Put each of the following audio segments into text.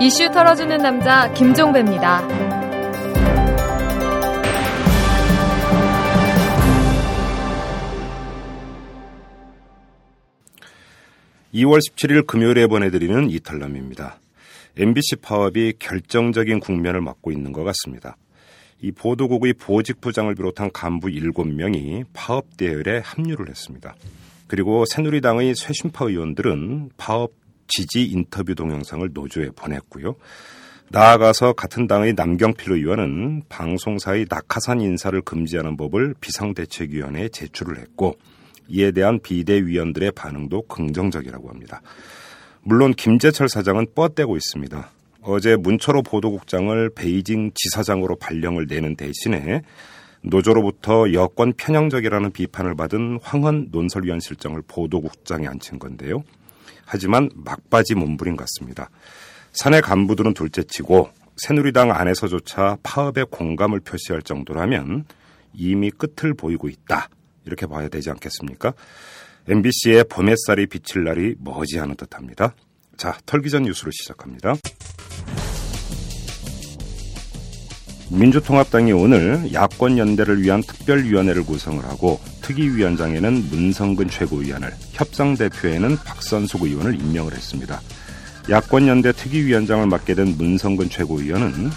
이슈 털어주는 남자 김종배입니다. 2월 17일 금요일에 보내드리는 이탈남입니다. MBC 파업이 결정적인 국면을 맞고 있는 것 같습니다. 이 보도국의 보직부장을 비롯한 간부 7명이 파업 대열에 합류를 했습니다. 그리고 새누리당의 쇄신파 의원들은 파업 지지 인터뷰 동영상을 노조에 보냈고요. 나아가서 같은 당의 남경필 의원은 방송사의 낙하산 인사를 금지하는 법을 비상대책위원회에 제출을 했고 이에 대한 비대위원들의 반응도 긍정적이라고 합니다. 물론 김재철 사장은 뻗대고 있습니다. 어제 문철호 보도국장을 베이징 지사장으로 발령을 내는 대신에 노조로부터 여권 편향적이라는 비판을 받은 황헌 논설위원 실장을 보도국장에 앉힌 건데요. 하지만 막바지 몸부림 같습니다. 사내 간부들은 둘째치고 새누리당 안에서조차 파업에 공감을 표시할 정도라면 이미 끝을 보이고 있다. 이렇게 봐야 되지 않겠습니까? MBC의 봄 햇살이 비칠 날이 머지않은 듯합니다. 자, 털기전 뉴스로 시작합니다. 민주통합당이 오늘 야권 연대를 위한 특별위원회를 구성을 하고 특위위원장에는 문성근 최고위원을, 협상대표에는 박선숙 의원을 임명을 했습니다. 야권 연대 특위위원장을 맡게 된 문성근 최고위원은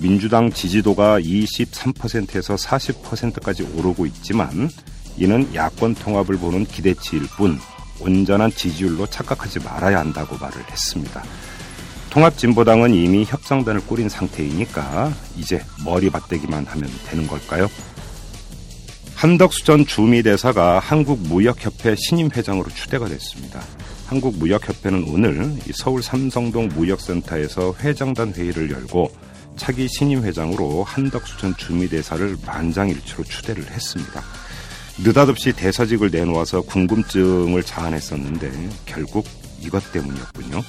민주당 지지도가 23%에서 40%까지 오르고 있지만 이는 야권 통합을 보는 기대치일 뿐 온전한 지지율로 착각하지 말아야 한다고 말을 했습니다. 통합진보당은 이미 협상단을 꾸린 상태이니까 이제 머리 맞대기만 하면 되는 걸까요? 한덕수 전 주미 대사가 한국무역협회 신임 회장으로 추대가 됐습니다. 한국무역협회는 오늘 서울 삼성동 무역센터에서 회장단 회의를 열고 차기 신임 회장으로 한덕수 전 주미 대사를 만장일치로 추대를 했습니다. 느닷없이 대사직을 내놓아서 궁금증을 자아냈었는데 결국 이것 때문이었군요.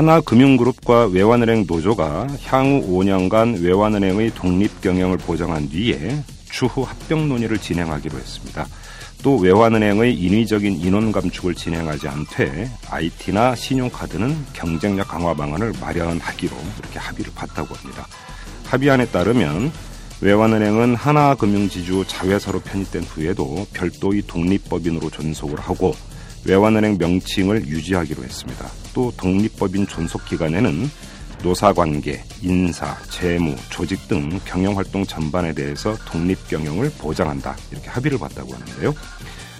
하나금융그룹과 외환은행 노조가 향후 5년간 외환은행의 독립 경영을 보장한 뒤에 추후 합병 논의를 진행하기로 했습니다. 또 외환은행의 인위적인 인원 감축을 진행하지 않되 IT나 신용카드는 경쟁력 강화 방안을 마련하기로 이렇게 합의를 봤다고 합니다. 합의안에 따르면 외환은행은 하나금융지주 자회사로 편입된 후에도 별도의 독립법인으로 존속을 하고 외환은행 명칭을 유지하기로 했습니다. 또 독립법인 존속 기간에는 노사관계, 인사, 재무, 조직 등 경영활동 전반에 대해서 독립 경영을 보장한다. 이렇게 합의를 봤다고 하는데요.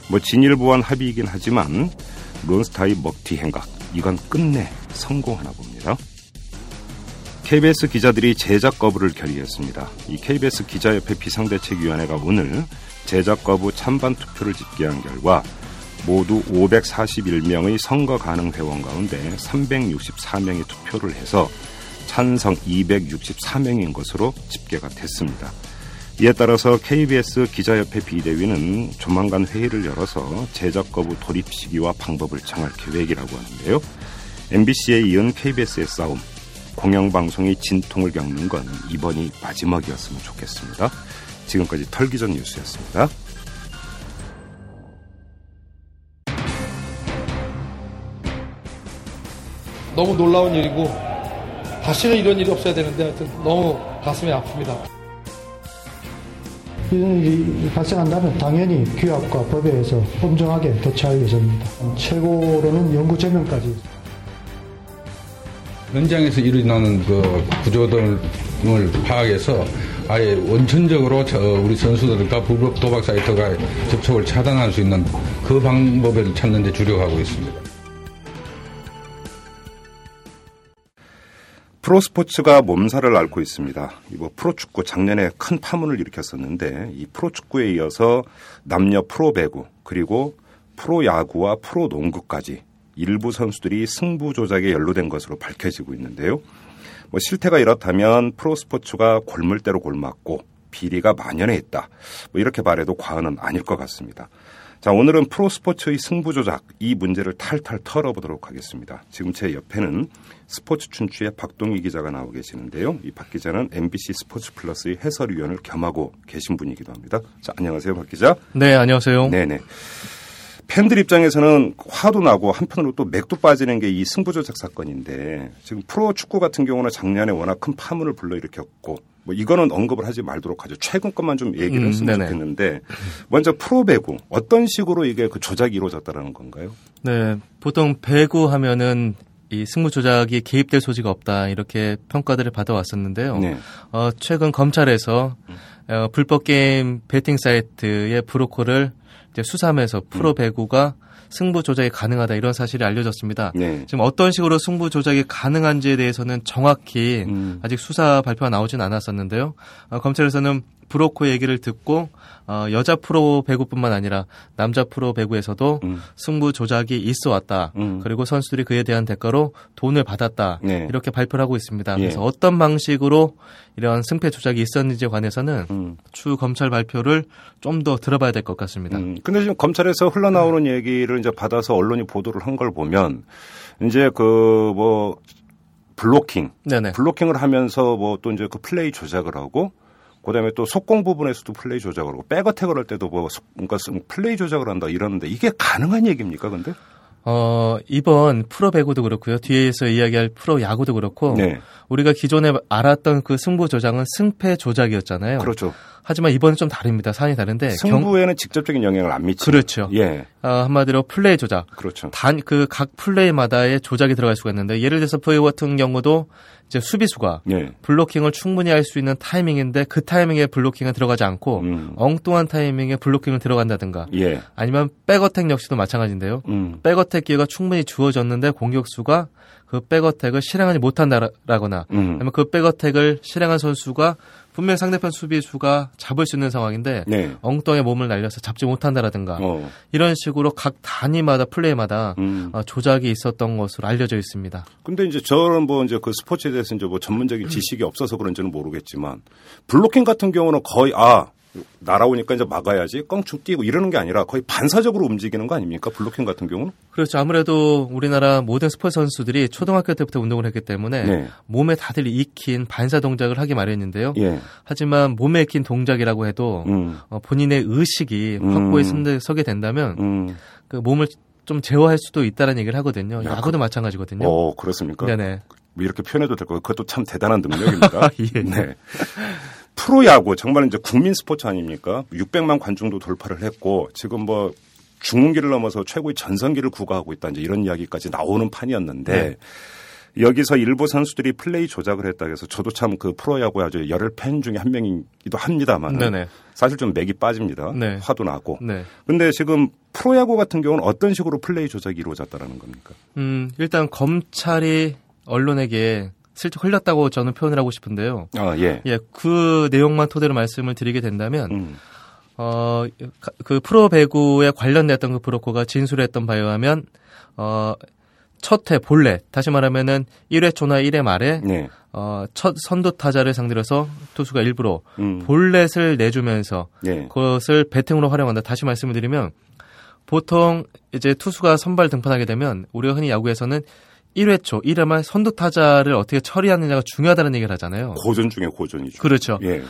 뭐 진일보한 합의이긴 하지만 론스타의 먹튀 행각 이건 끝내 성공하나 봅니다. KBS 기자들이 제작 거부를 결의했습니다. 이 KBS 기자협회 비상대책위원회가 오늘 제작 거부 찬반 투표를 집계한 결과 모두 541명의 선거 가능 회원 가운데 364명이 투표를 해서 찬성 264명인 것으로 집계가 됐습니다. 이에 따라서 KBS 기자협회 비대위는 조만간 회의를 열어서 제작 거부 돌입 시기와 방법을 정할 계획이라고 하는데요. MBC에 이은 KBS의 싸움, 공영방송이 진통을 겪는 건 이번이 마지막이었으면 좋겠습니다. 지금까지 털기전 뉴스였습니다. 너무 놀라운 일이고 다시는 이런 일이 없어야 되는데 하여튼 너무 가슴이 아픕니다. 이런 일이 발생한다면 당연히 규약과 법에 의해서 엄정하게 대처할 예정입니다. 최고로는 영구 제명까지. 현장에서 일어나는 그 구조등을 파악해서 아예 원천적으로 우리 선수들과 불법 도박 사이트가 접촉을 차단할 수 있는 그 방법을 찾는 데 주력하고 있습니다. 프로스포츠가 몸살을 앓고 있습니다. 이거 프로축구 작년에 큰 파문을 일으켰었는데 이 프로축구에 이어서 남녀 프로배구 그리고 프로야구와 프로농구까지 일부 선수들이 승부 조작에 연루된 것으로 밝혀지고 있는데요. 뭐 실태가 이렇다면 프로스포츠가 골물대로 골맞고 비리가 만연해 있다. 뭐 이렇게 말해도 과언은 아닐 것 같습니다. 자, 오늘은 프로스포츠의 승부 조작 이 문제를 탈탈 털어보도록 하겠습니다. 지금 제 옆에는 스포츠 춘추의 박동희 기자가 나오 계시는데요. 이 박 기자는 MBC 스포츠 플러스의 해설위원을 겸하고 계신 분이기도 합니다. 자, 안녕하세요, 박 기자. 네, 안녕하세요. 네네. 팬들 입장에서는 화도 나고 한편으로 또 맥도 빠지는 게 이 승부조작 사건인데 지금 프로 축구 같은 경우는 작년에 워낙 큰 파문을 불러일으켰고 뭐 이거는 언급을 하지 말도록 하죠. 최근 것만 좀 얘기를 음, 했으면 네네. 좋겠는데 먼저 프로 배구 어떤 식으로 이게 그 조작이 이루어졌다는 건가요? 네, 보통 배구 하면은 이 승부 조작이 개입될 소지가 없다 이렇게 평가들을 받아왔었는데요. 네. 어, 최근 검찰에서 어, 불법 게임 베팅 사이트의 브로커를 이제 수사하면서 프로 배구가 승부 조작이 가능하다 이런 사실이 알려졌습니다. 네. 지금 어떤 식으로 승부 조작이 가능한지에 대해서는 정확히 음. 아직 수사 발표가 나오진 않았었는데요. 어, 검찰에서는 브로커 얘기를 듣고 어, 여자 프로 배구뿐만 아니라 남자 프로 배구에서도 음. 승부 조작이 있어 왔다. 음. 그리고 선수들이 그에 대한 대가로 돈을 받았다. 네. 이렇게 발표를 하고 있습니다. 예. 그래서 어떤 방식으로 이런 승패 조작이 있었는지에 관해서는 음. 추 검찰 발표를 좀 더 들어봐야 될 것 같습니다. 음, 근데 지금 검찰에서 흘러나오는 얘기를 이제 받아서 언론이 보도를 한 걸 보면 이제 그뭐 블로킹, 네네. 블로킹을 하면서 뭐 또 이제 그 플레이 조작을 하고 그다음에 또 속공 부분에서도 플레이 조작을 하고 백어택을 할 때도 뭐 속- 그러니까 플레이 조작을 한다 이러는데 이게 가능한 얘기입니까? 근데? 어, 이번 프로 배구도 그렇고요. 뒤에서 이야기할 프로 야구도 그렇고 네. 우리가 기존에 알았던 그 승부 조작은 승패 조작이었잖아요. 그렇죠. 하지만 이번은 좀 다릅니다. 사안이 다른데 경- 승부에는 직접적인 영향을 안 미치. 그렇죠. 예. 어, 한마디로 플레이 조작. 그렇죠. 단 그 각 플레이마다의 조작이 들어갈 수가 있는데 예를 들어서 프로 같은 경우도 이제 수비수가 예. 블로킹을 충분히 할 수 있는 타이밍인데 그 타이밍에 블로킹은 들어가지 않고 음. 엉뚱한 타이밍에 블로킹을 들어간다든가 예. 아니면 백어택 역시도 마찬가지인데요. 음. 백어택 기회가 충분히 주어졌는데 공격수가 그 백어택을 실행하지 못한다라거나 음. 아니면 그 백어택을 실행한 선수가 분명 히 상대편 수비수가 잡을 수 있는 상황인데 네. 엉뚱한 데 몸을 날려서 잡지 못한다라든가 어. 이런 식으로 각 단위마다 플레이마다 음. 어, 조작이 있었던 것으로 알려져 있습니다. 근데 이제 저는 뭐 이제 그 스포츠에 대해서 이제 뭐 전문적인 지식이 없어서 그런지는 모르겠지만 블로킹 같은 경우는 거의 아 날아오니까 이제 막아야지 껑충 뛰고 이러는 게 아니라 거의 반사적으로 움직이는 거 아닙니까? 블로킹 같은 경우는? 그렇죠. 아무래도 우리나라 모든 스포츠 선수들이 초등학교 때부터 운동을 했기 때문에 네. 몸에 다들 익힌 반사 동작을 하기 마련인데요. 예. 하지만 몸에 익힌 동작이라고 해도 음. 어, 본인의 의식이 음. 확고히 선대- 서게 된다면 음. 그 몸을 좀 제어할 수도 있다는 얘기를 하거든요. 야, 야구도 마찬가지거든요. 어, 그렇습니까? 네네. 뭐 이렇게 표현해도 될 거예요. 그것도 참 대단한 능력입니다. 예. 네. 프로야구 정말 이제 국민 스포츠 아닙니까? 600만 관중도 돌파를 했고 지금 뭐 중흥기를 넘어서 최고의 전성기를 구가하고 있다 이제 이런 이야기까지 나오는 판이었는데 네. 여기서 일부 선수들이 플레이 조작을 했다 해서 저도 참 그 프로야구 아주 열혈 팬 중에 한 명이기도 합니다만 네네. 사실 좀 맥이 빠집니다. 네. 화도 나고. 네. 근데 지금 프로야구 같은 경우는 어떤 식으로 플레이 조작이 이루어졌다는 겁니까? 음, 일단 검찰이 언론에게 슬쩍 흘렸다고 저는 표현을 하고 싶은데요. 아, 예. 예, 그 내용만 토대로 말씀을 드리게 된다면 음. 어, 가- 그 프로 배구에 관련됐던 그 브로커가 진술했던 바에 의하면 어, 첫회 본래 다시 말하면은 1회 초나 1회 말에 네. 어, 첫 선두 타자를 상대로 해서 투수가 일부러 음. 볼넷을 내주면서 예. 그것을 배팅으로 활용한다. 다시 말씀을 드리면 보통 이제 투수가 선발 등판하게 되면 우리가 흔히 야구에서는 1회 초, 1회 말 선두 타자를 어떻게 처리하느냐가 중요하다는 얘기를 하잖아요. 고전 중에 고전이죠. 그렇죠. 예.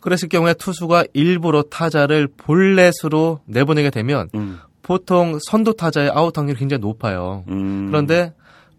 그랬을 경우에 투수가 일부러 타자를 볼넷으로 내보내게 되면 음. 보통 선두 타자의 아웃 확률이 굉장히 높아요. 음. 그런데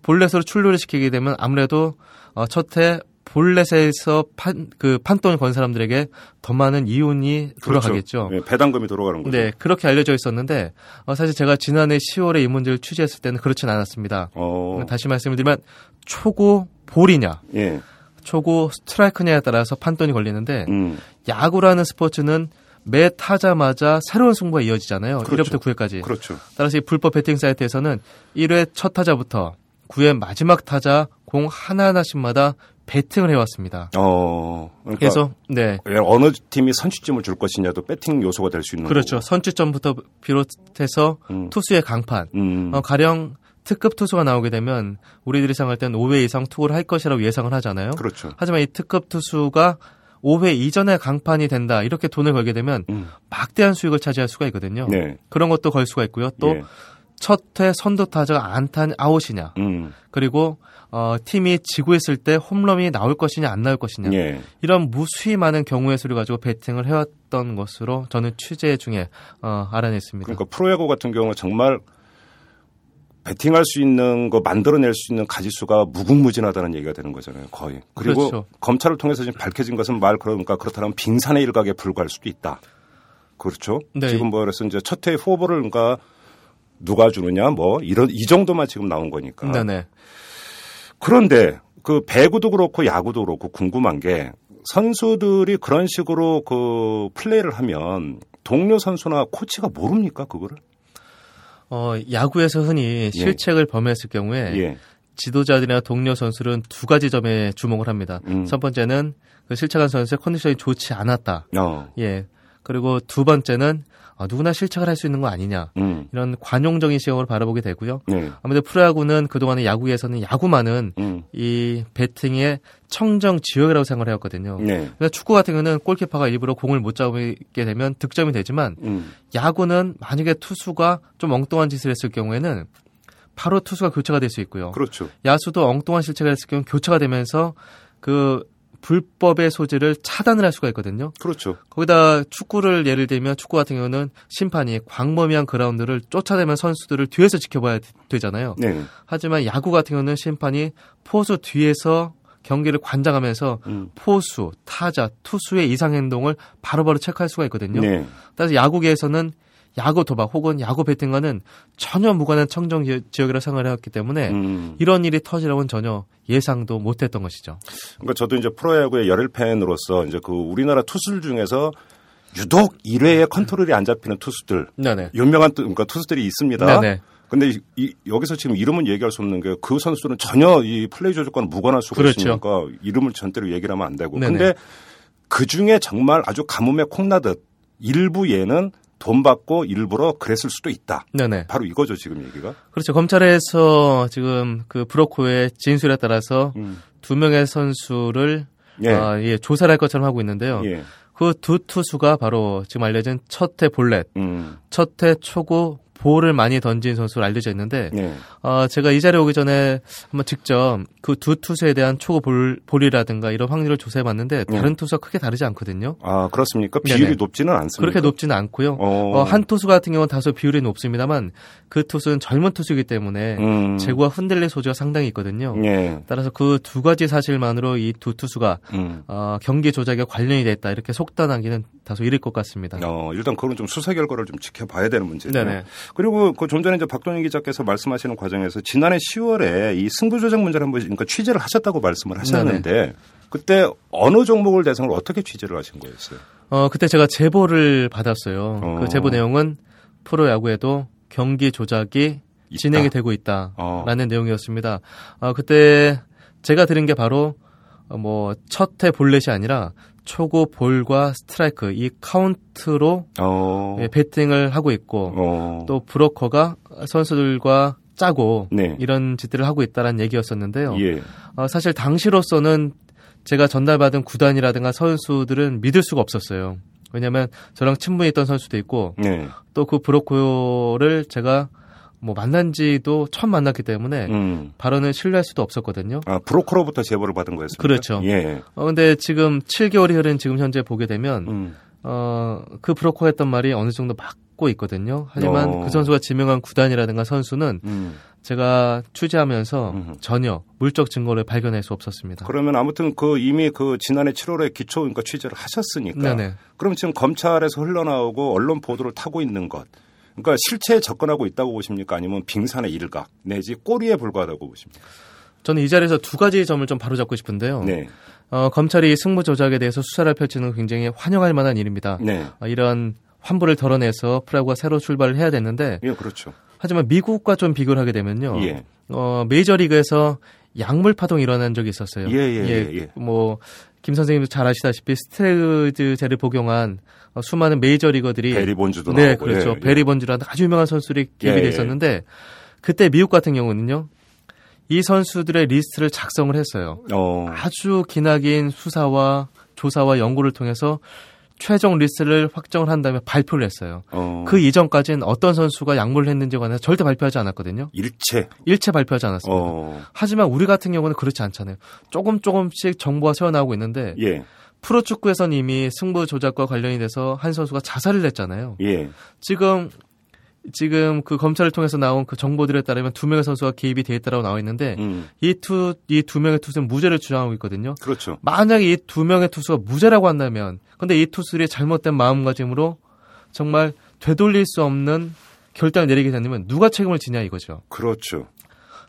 볼넷으로 출루를 시키게 되면 아무래도 어, 첫해 볼넷에서 판, 그 판돈을 건 사람들에게 더 많은 이윤이 돌아가겠죠. 예, 배당금이 돌아가는 거죠. 네, 그렇게 알려져 있었는데 어, 사실 제가 지난해 10월에 이 문제를 취재했을 때는 그렇진 않았습니다. 어. 다시 말씀을 드리면 초고 볼이냐, 예. 초고 스트라이크냐에 따라서 판돈이 걸리는데 음. 야구라는 스포츠는 매 타자마자 새로운 승부가 이어지잖아요. 그렇죠. 1회부터 9회까지. 그렇죠. 따라서 이 불법 배팅 사이트에서는 1회 첫 타자부터 9회 마지막 타자 공 하나하나씩마다 배팅을 해왔습니다. 어. 그러니까 그래서 네 예, 어느 팀이 선취점을 줄 것이냐도 배팅 요소가 될 수 있는 그렇죠. 거고. 선취점부터 비롯해서 음. 투수의 강판, 음. 어, 가령 특급 투수가 나오게 되면 우리들이 생각할 때는 5회 이상 투구를 할 것이라고 예상을 하잖아요. 그렇죠. 하지만 이 특급 투수가 5회 이전에 강판이 된다 이렇게 돈을 걸게 되면 음. 막대한 수익을 차지할 수가 있거든요. 네. 그런 것도 걸 수가 있고요. 또 예. 첫회 선두 타자가 안타 아웃이냐. 음. 그리고 어, 팀이 지고 있을 때 홈런이 나올 것이냐 안 나올 것이냐 예. 이런 무수히 많은 경우의 수를 가지고 배팅을 해왔던 것으로 저는 취재 중에 어, 알아냈습니다. 그러니까 프로야구 같은 경우는 정말 배팅할 수 있는 거 만들어낼 수 있는 가지수가 무궁무진하다는 얘기가 되는 거잖아요. 거의. 그리고 그렇죠. 검찰을 통해서 지금 밝혀진 것은 말 그러니까 그렇다면 빙산의 일각에 불과할 수도 있다. 그렇죠. 네. 지금 뭐 그래서 이제 첫회 후보를 그러니까 누가 주느냐 뭐 이런 이 정도만 지금 나온 거니까. 네네. 그런데 그 배구도 그렇고 야구도 그렇고 궁금한 게 선수들이 그런 식으로 그 플레이를 하면 동료 선수나 코치가 모릅니까 그거를? 어, 야구에서 흔히 실책을 범했을 경우에 예. 지도자들이나 동료 선수는 두 가지 점에 주목을 합니다. 음. 첫 번째는 그 실책한 선수의 컨디션이 좋지 않았다. 어. 예. 그리고 두 번째는 아, 누구나 실책을 할 수 있는 거 아니냐. 음. 이런 관용적인 시각으로 바라보게 되고요. 네. 아무래도 프로야구는 그동안의 야구에서는 야구만은 음. 이 배팅의 청정 지역이라고 생각을 해왔거든요. 네. 그러니까 축구 같은 경우는 골키퍼가 일부러 공을 못 잡게 되면 득점이 되지만 음. 야구는 만약에 투수가 좀 엉뚱한 짓을 했을 경우에는 바로 투수가 교체가 될 수 있고요. 그렇죠. 야수도 엉뚱한 실책을 했을 경우 교체가 되면서 그 불법의 소지를 차단을 할 수가 있거든요. 그렇죠. 거기다 축구를 예를 들면 축구 같은 경우는 심판이 광범위한 그라운드를 쫓아내면 선수들을 뒤에서 지켜봐야 되잖아요. 네. 하지만 야구 같은 경우는 심판이 포수 뒤에서 경기를 관장하면서 음. 포수, 타자, 투수의 이상 행동을 바로바로 체크할 수가 있거든요. 네. 따라서 야구계에서는 야구 도박 혹은 야구 배팅과는 전혀 무관한 청정 지- 지역이라고 생각을 해왔기 때문에 음. 이런 일이 터지라고는 전혀 예상도 못했던 것이죠. 그러니까 저도 이제 프로야구의 열혈 팬으로서 이제 그 우리나라 투수들 중에서 유독 1회에 컨트롤이 안 잡히는 투수들 네네. 유명한 투- 그러니까 투수들이 있습니다. 네네. 근데 이, 이- 여기서 지금 이름은 얘기할 수 없는 게 그 선수들은 전혀 이 플레이 조작과는 무관할 수가 그렇죠. 있으니까 이름을 절대로 얘기를 하면 안 되고. 네네. 근데 그 중에 정말 아주 가뭄에 콩나듯 일부 예는 돈 받고 일부러 그랬을 수도 있다. 네네. 바로 이거죠 지금 얘기가. 그렇죠. 검찰에서 지금 그 브로커의 진술에 따라서 음. 두 명의 선수를 예. 아, 예, 조사를 할 것처럼 하고 있는데요. 예. 그두 투수가 바로 지금 알려진 첫해 볼넷, 음. 첫해 초구 볼을 많이 던진 선수로 알려져 있는데 예. 어, 제가 이 자리에 오기 전에 한번 직접 그 두 투수에 대한 초구 볼, 볼이라든가 이런 확률을 조사해 봤는데 다른 투수가 크게 다르지 않거든요. 아 그렇습니까? 비율이 네네. 높지는 않습니다. 그렇게 높지는 않고요. 어. 어, 한 투수 같은 경우는 다소 비율이 높습니다만 그 투수는 젊은 투수이기 때문에 음. 제구가 흔들릴 소지가 상당히 있거든요. 예. 따라서 그 두 가지 사실만으로 이 두 투수가 음. 어, 경기 조작에 관련이 됐다 이렇게 속단하기는 다소 이를 것 같습니다. 어, 일단 그거는 좀 수사 결과를 좀 지켜봐야 되는 문제죠. 네네. 그리고 그 좀 전에 이제 박동희 기자께서 말씀하시는 과정에서 지난해 10월에 이 승부 조작 문제를 한번 그러니까 취재를 하셨다고 말씀을 하셨는데 그때 어느 종목을 대상으로 어떻게 취재를 하신 거였어요? 어, 그때 제가 제보를 받았어요. 어. 그 제보 내용은 프로야구에도 경기 조작이 있다. 진행이 되고 있다라는 어. 내용이었습니다. 어, 그때 제가 들은 게 바로 어, 뭐 첫 회 볼넷이 아니라 초구 볼과 스트라이크 이 카운트로 어. 예, 배팅을 하고 있고 어. 또 브로커가 선수들과 짜고 네. 이런 짓들을 하고 있다라는 얘기였었는데요. 예. 어, 사실 당시로서는 제가 전달받은 구단이라든가 선수들은 믿을 수가 없었어요. 왜냐하면 저랑 친분이 있던 선수도 있고 네. 또그 브로커를 제가 뭐 만난 지도 처음 만났기 때문에 음. 발언을 신뢰할 수도 없었거든요. 아, 브로커로부터 제보를 받은 거였습니다. 그렇죠. 예. 어, 근데 지금 7개월이 흐른 지금 현재 보게 되면 음. 어, 그 브로커 했던 말이 어느 정도 맞고 있거든요. 하지만 어. 그 선수가 지명한 구단이라든가 선수는 음. 제가 취재하면서 음. 전혀 물적 증거를 발견할 수 없었습니다. 그러면 아무튼 그 이미 그 지난해 7월에 기초 그러니까 취재를 하셨으니까 네네. 그럼 지금 검찰에서 흘러나오고 언론 보도를 타고 있는 것 그러니까 실체에 접근하고 있다고 보십니까 아니면 빙산의 일각 내지 꼬리에 불과하다고 보십니까? 저는 이 자리에서 두 가지 점을 좀 바로잡고 싶은데요. 네. 어, 검찰이 승부 조작에 대해서 수사를 펼치는 건 굉장히 환영할 만한 일입니다. 네. 어, 이런 환부를 덜어내서 프라구가 새로 출발을 해야 되는데 예, 그렇죠. 하지만 미국과 좀 비교를 하게 되면요. 예. 어, 메이저리그에서 약물 파동이 일어난 적이 있었어요. 예, 예, 예, 예. 뭐, 김 선생님도 잘 아시다시피 스테로이드제를 복용한 어, 수많은 메이저리거들이 베리 본즈도 네, 나오고. 그렇죠. 예, 예. 베리 번즈라는 아주 유명한 선수들이 기입이 예, 돼 예. 있었는데 그때 미국 같은 경우는요. 이 선수들의 리스트를 작성을 했어요. 어. 아주 기나긴 수사와 조사와 연구를 통해서 최종 리스트를 확정을 한 다음에 발표를 했어요. 어, 그 이전까지는 어떤 선수가 약물을 했는지에 관해서 절대 발표하지 않았거든요. 일체. 일체 발표하지 않았습니다. 어, 하지만 우리 같은 경우는 그렇지 않잖아요. 조금 조금씩 정보가 새어나오고 있는데 예, 프로축구에선 이미 승부 조작과 관련이 돼서 한 선수가 자살을 했잖아요. 예. 지금 지금 그 검찰을 통해서 나온 그 정보들에 따르면 두 명의 선수가 개입이 돼 있다고 나와 있는데 음, 이투 이 두 명의 투수는 무죄를 주장하고 있거든요. 그렇죠. 만약에 이 두 명의 투수가 무죄라고 한다면 근데 이 투수들이 잘못된 마음가짐으로 정말 되돌릴 수 없는 결단을 내리게 된다면 누가 책임을 지냐 이거죠. 그렇죠.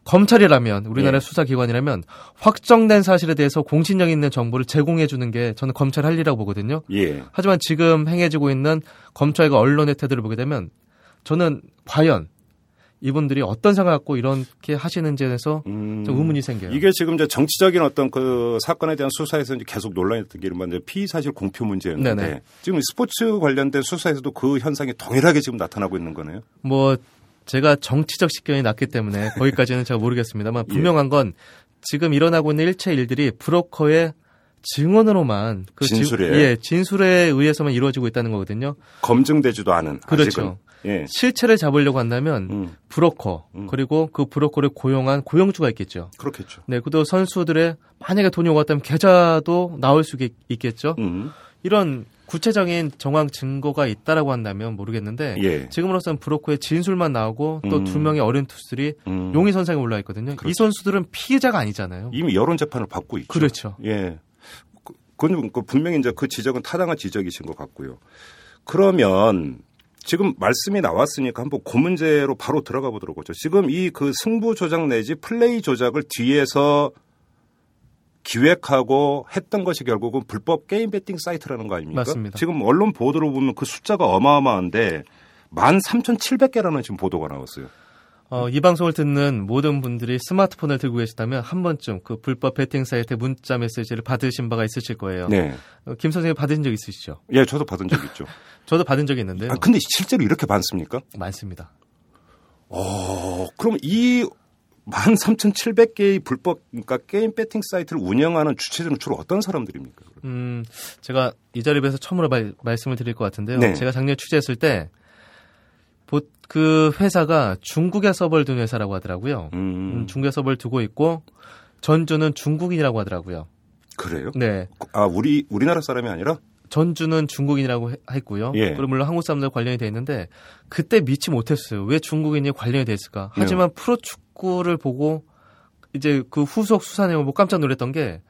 검찰이라면 우리나라 예. 수사기관이라면 확정된 사실에 대해서 공신력 있는 정보를 제공해 주는 게 저는 검찰 할 일이라고 보거든요. 예. 하지만 지금 행해지고 있는 검찰과 언론의 태도를 보게 되면 저는 과연 이분들이 어떤 생각을 갖고 이렇게 하시는지에 대해서 음, 좀 의문이 생겨요. 이게 지금 이제 정치적인 어떤 그 사건에 대한 수사에서 이제 계속 논란이 됐던 게 이른바 피의 사실 공표 문제였는데 네네. 지금 스포츠 관련된 수사에서도 그 현상이 동일하게 지금 나타나고 있는 거네요. 뭐 제가 정치적 식견이 났기 때문에 거기까지는 제가 모르겠습니다만 분명한 건 지금 일어나고 있는 일체 일들이 브로커의 증언으로만 그 지- 진술이에요? 예, 진술에 의해서만 이루어지고 있다는 거거든요. 검증되지도 않은 그렇죠. 아직은. 예. 실체를 잡으려고 한다면 음, 브로커 그리고 그 브로커를 고용한 고용주가 있겠죠. 그렇겠죠. 네, 그도 선수들의 만약에 돈이 오갔다면 계좌도 나올 수 있- 있겠죠. 음, 이런 구체적인 정황 증거가 있다라고 한다면 모르겠는데 예. 지금으로서는 브로커의 진술만 나오고 또 음. 두 명의 어린 투수들이 음. 용의 선상에 올라 있거든요. 이 그렇죠. 선수들은 피해자가 아니잖아요. 이미 여론 재판을 받고 있죠. 그렇죠. 예. 그- 그건 그 분명히 이제 그 지적은 타당한 지적이신 것 같고요. 그러면 지금 말씀이 나왔으니까 한번 그 문제로 바로 들어가 보도록 하죠. 지금 이 그 승부 조작 내지 플레이 조작을 뒤에서 기획하고 했던 것이 결국은 불법 게임 베팅 사이트라는 거 아닙니까? 맞습니다. 지금 언론 보도를 보면 그 숫자가 어마어마한데 13,700개라는 지금 보도가 나왔어요. 어, 이 방송을 듣는 모든 분들이 스마트폰을 들고 계시다면 한 번쯤 그 불법 베팅 사이트 문자 메시지를 받으신 바가 있으실 거예요. 네. 어, 김 선생님 받으신 적 있으시죠? 예, 저도 받은 적 있죠. 저도 받은 적이 있는데요. 아, 근데 실제로 이렇게 많습니까? 많습니다. 어, 그럼 이 13,700개의 불법 그러니까 게임 배팅 사이트를 운영하는 주체들은 주로 어떤 사람들입니까? 음, 제가 이 자리에서 처음으로 말, 말씀을 드릴 것 같은데요. 네. 제가 작년에 취재했을 때, 보- 그 회사가 중국에 서버를 둔 회사라고 하더라고요. 음, 음, 중국에 서버를 두고 있고, 전주는 중국인이라고 하더라고요. 그래요? 네. 아, 우리 우리나라 사람이 아니라 전주는 중국인이라고 해- 했고요. 예. 그리고 물론 한국 사람들 관련이 돼 있는데, 그때 믿지 못했어요. 왜 중국인이 관련이 돼 있을까? 하지만 프로축구를 보고, 이제 그 후속 수사 내용을 보고 깜짝 놀랐던 게,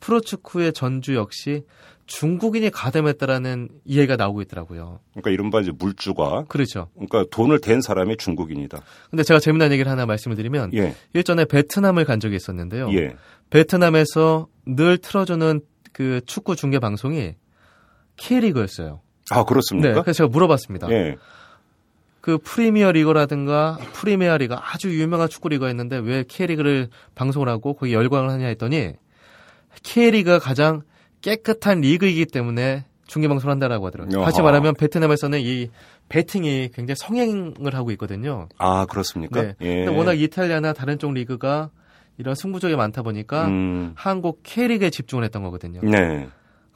프로축구의 전주 역시 중국인이 가담했다라는 이해가 나오고 있더라고요. 그러니까 이른바 이제 물주가 그렇죠. 그러니까 돈을 댄 사람이 중국인이다. 근데 제가 재미난 얘기를 하나 말씀을 드리면 예. 일전에 베트남을 간 적이 있었는데요. 예. 베트남에서 늘 틀어주는 그 축구 중계 방송이 K리그였어요. 아, 네. 그렇습니까? 그래서 제가 물어봤습니다. 예. 그 프리미어 리그라든가 프리미어 리그 아주 유명한 축구 리그가 있는데 왜 K리그를 방송을 하고 거기 열광을 하냐 했더니 K리그가 가장 깨끗한 리그이기 때문에 중계 방송을 한다라고 하더라고요. 다시 말하면 베트남에서는 이 배팅이 굉장히 성행을 하고 있거든요. 아, 그렇습니까? 네. 예. 근데 워낙 이탈리아나 다른 쪽 리그가 이런 승부적이 많다 보니까 음. 한국 K리그에 집중을 했던 거거든요. 네.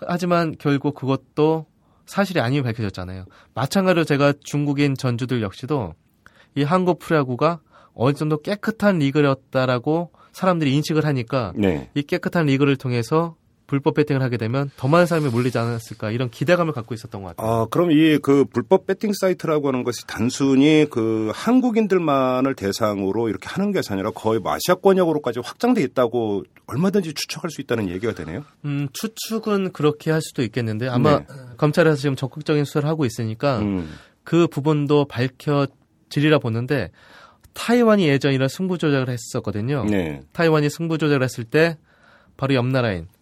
하지만 결국 그것도 사실이 아님이 밝혀졌잖아요. 마찬가지로 제가 중국인 전주들 역시도 이 한국 프로야구가 어느 정도 깨끗한 리그였다라고 사람들이 인식을 하니까 네. 이 깨끗한 리그를 통해서 불법 배팅을 하게 되면 더 많은 사람이 몰리지 않았을까 이런 기대감을 갖고 있었던 것 같아요. 아, 그럼 이 그 불법 배팅 사이트라고 하는 것이 단순히 그 한국인들만을 대상으로 이렇게 하는 것이 아니라 거의 뭐 아시아 권역으로까지 확장돼 있다고 얼마든지 추측할 수 있다는 얘기가 되네요. 음, 추측은 그렇게 할 수도 있겠는데 아마 네. 검찰에서 지금 적극적인 수사를 하고 있으니까 음. 그 부분도 밝혀지리라 보는데 타이완이 예전 이런 승부 조작을 했었거든요. 네. 타이완이 승부 조작을 했을 때 바로 옆 나라인 음.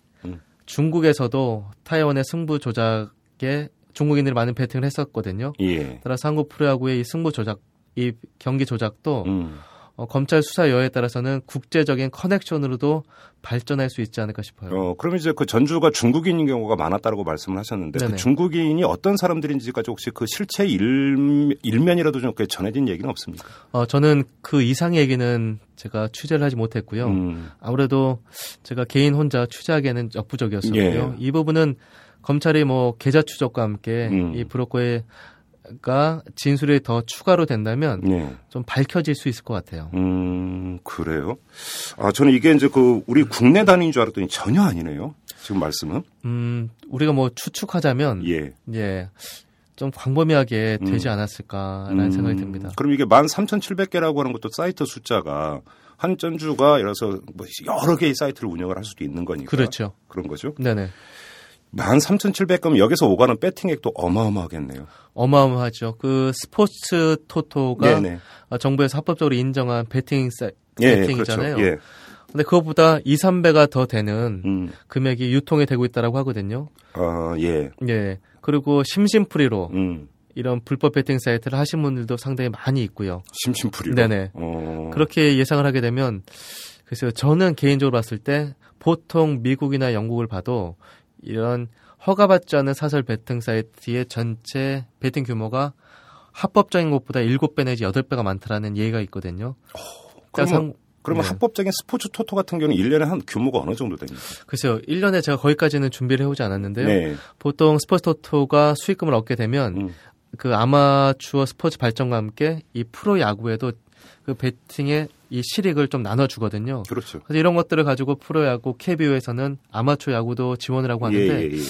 중국에서도 타이완의 승부 조작에 중국인들이 많은 배팅을 했었거든요. 예. 따라서 한국 프로야구의 이 승부 조작, 이 경기 조작도 음. 어, 검찰 수사 여에 따라서는 국제적인 커넥션으로도 발전할 수 있지 않을까 싶어요. 어, 그럼 이제 그 전주가 중국인인 경우가 많았다고 말씀을 하셨는데 그. 중국인이 어떤 사람들인지까지 혹시 그 실체 일, 일면이라도 좀 전해진 얘기는 없습니까? 어, 저는 그 이상의 얘기는 제가 취재를 하지 못했고요. 음. 아무래도 제가 개인 혼자 취재하기에는 역부족이었었고요. 예. 이 부분은 검찰이 뭐 계좌 추적과 함께 음. 이 브로커 가 진술이 더 추가로 된다면 네. 좀 밝혀질 수 있을 것 같아요. 음, 그래요? 아, 저는 이게 이제 그 우리 국내 단위인 줄 알았더니 전혀 아니네요. 지금 말씀은. 음, 우리가 뭐 추측하자면 예. 예. 좀 광범위하게 되지 음. 않았을까라는 음, 생각이 듭니다. 그럼 이게 13,700개라고 하는 것도 사이트 숫자가 한 전주가 예를 들어서 뭐 여러 개의 사이트를 운영을 할 수도 있는 거니까. 그렇죠. 그런 거죠. 네네. 13,700건 여기서 오가는 배팅액도 어마어마하겠네요. 어마어마하죠. 그 스포츠 토토가 네네. 어, 정부에서 합법적으로 인정한 배팅 사, 예, 예, 배팅이잖아요. 그렇죠. 예. 근데 그것보다 2, 3배가 더 되는 음. 금액이 유통이 되고 있다라고 하거든요. 아, 예. 예. 그리고 심심풀이로 음. 이런 불법 배팅 사이트를 하신 분들도 상당히 많이 있고요. 심심풀이로. 네네. 어. 그렇게 예상을 하게 되면 그래서 저는 개인적으로 봤을 때 보통 미국이나 영국을 봐도 이런 허가받지 않은 사설 배팅 사이트의 전체 배팅 규모가 합법적인 것보다 7배 내지 8배가 많다라는 예가 있거든요. 그러니까 그러면, 그러면 네. 합법적인 스포츠 토토 같은 경우는 1년에 한 규모가 어느 정도 됩니까? 글쎄요, 1년에 제가 거기까지는 준비를 해오지 않았는데요. 네. 보통 스포츠 토토가 수익금을 얻게 되면 음. 그 아마추어 스포츠 발전과 함께 이 프로 야구에도 그 배팅의 이 실익을 좀 나눠주거든요. 그렇죠. 그래서 이런 것들을 가지고 프로야구 KBO에서는 아마추어 야구도 지원을 하고 예, 하는데, 예, 예.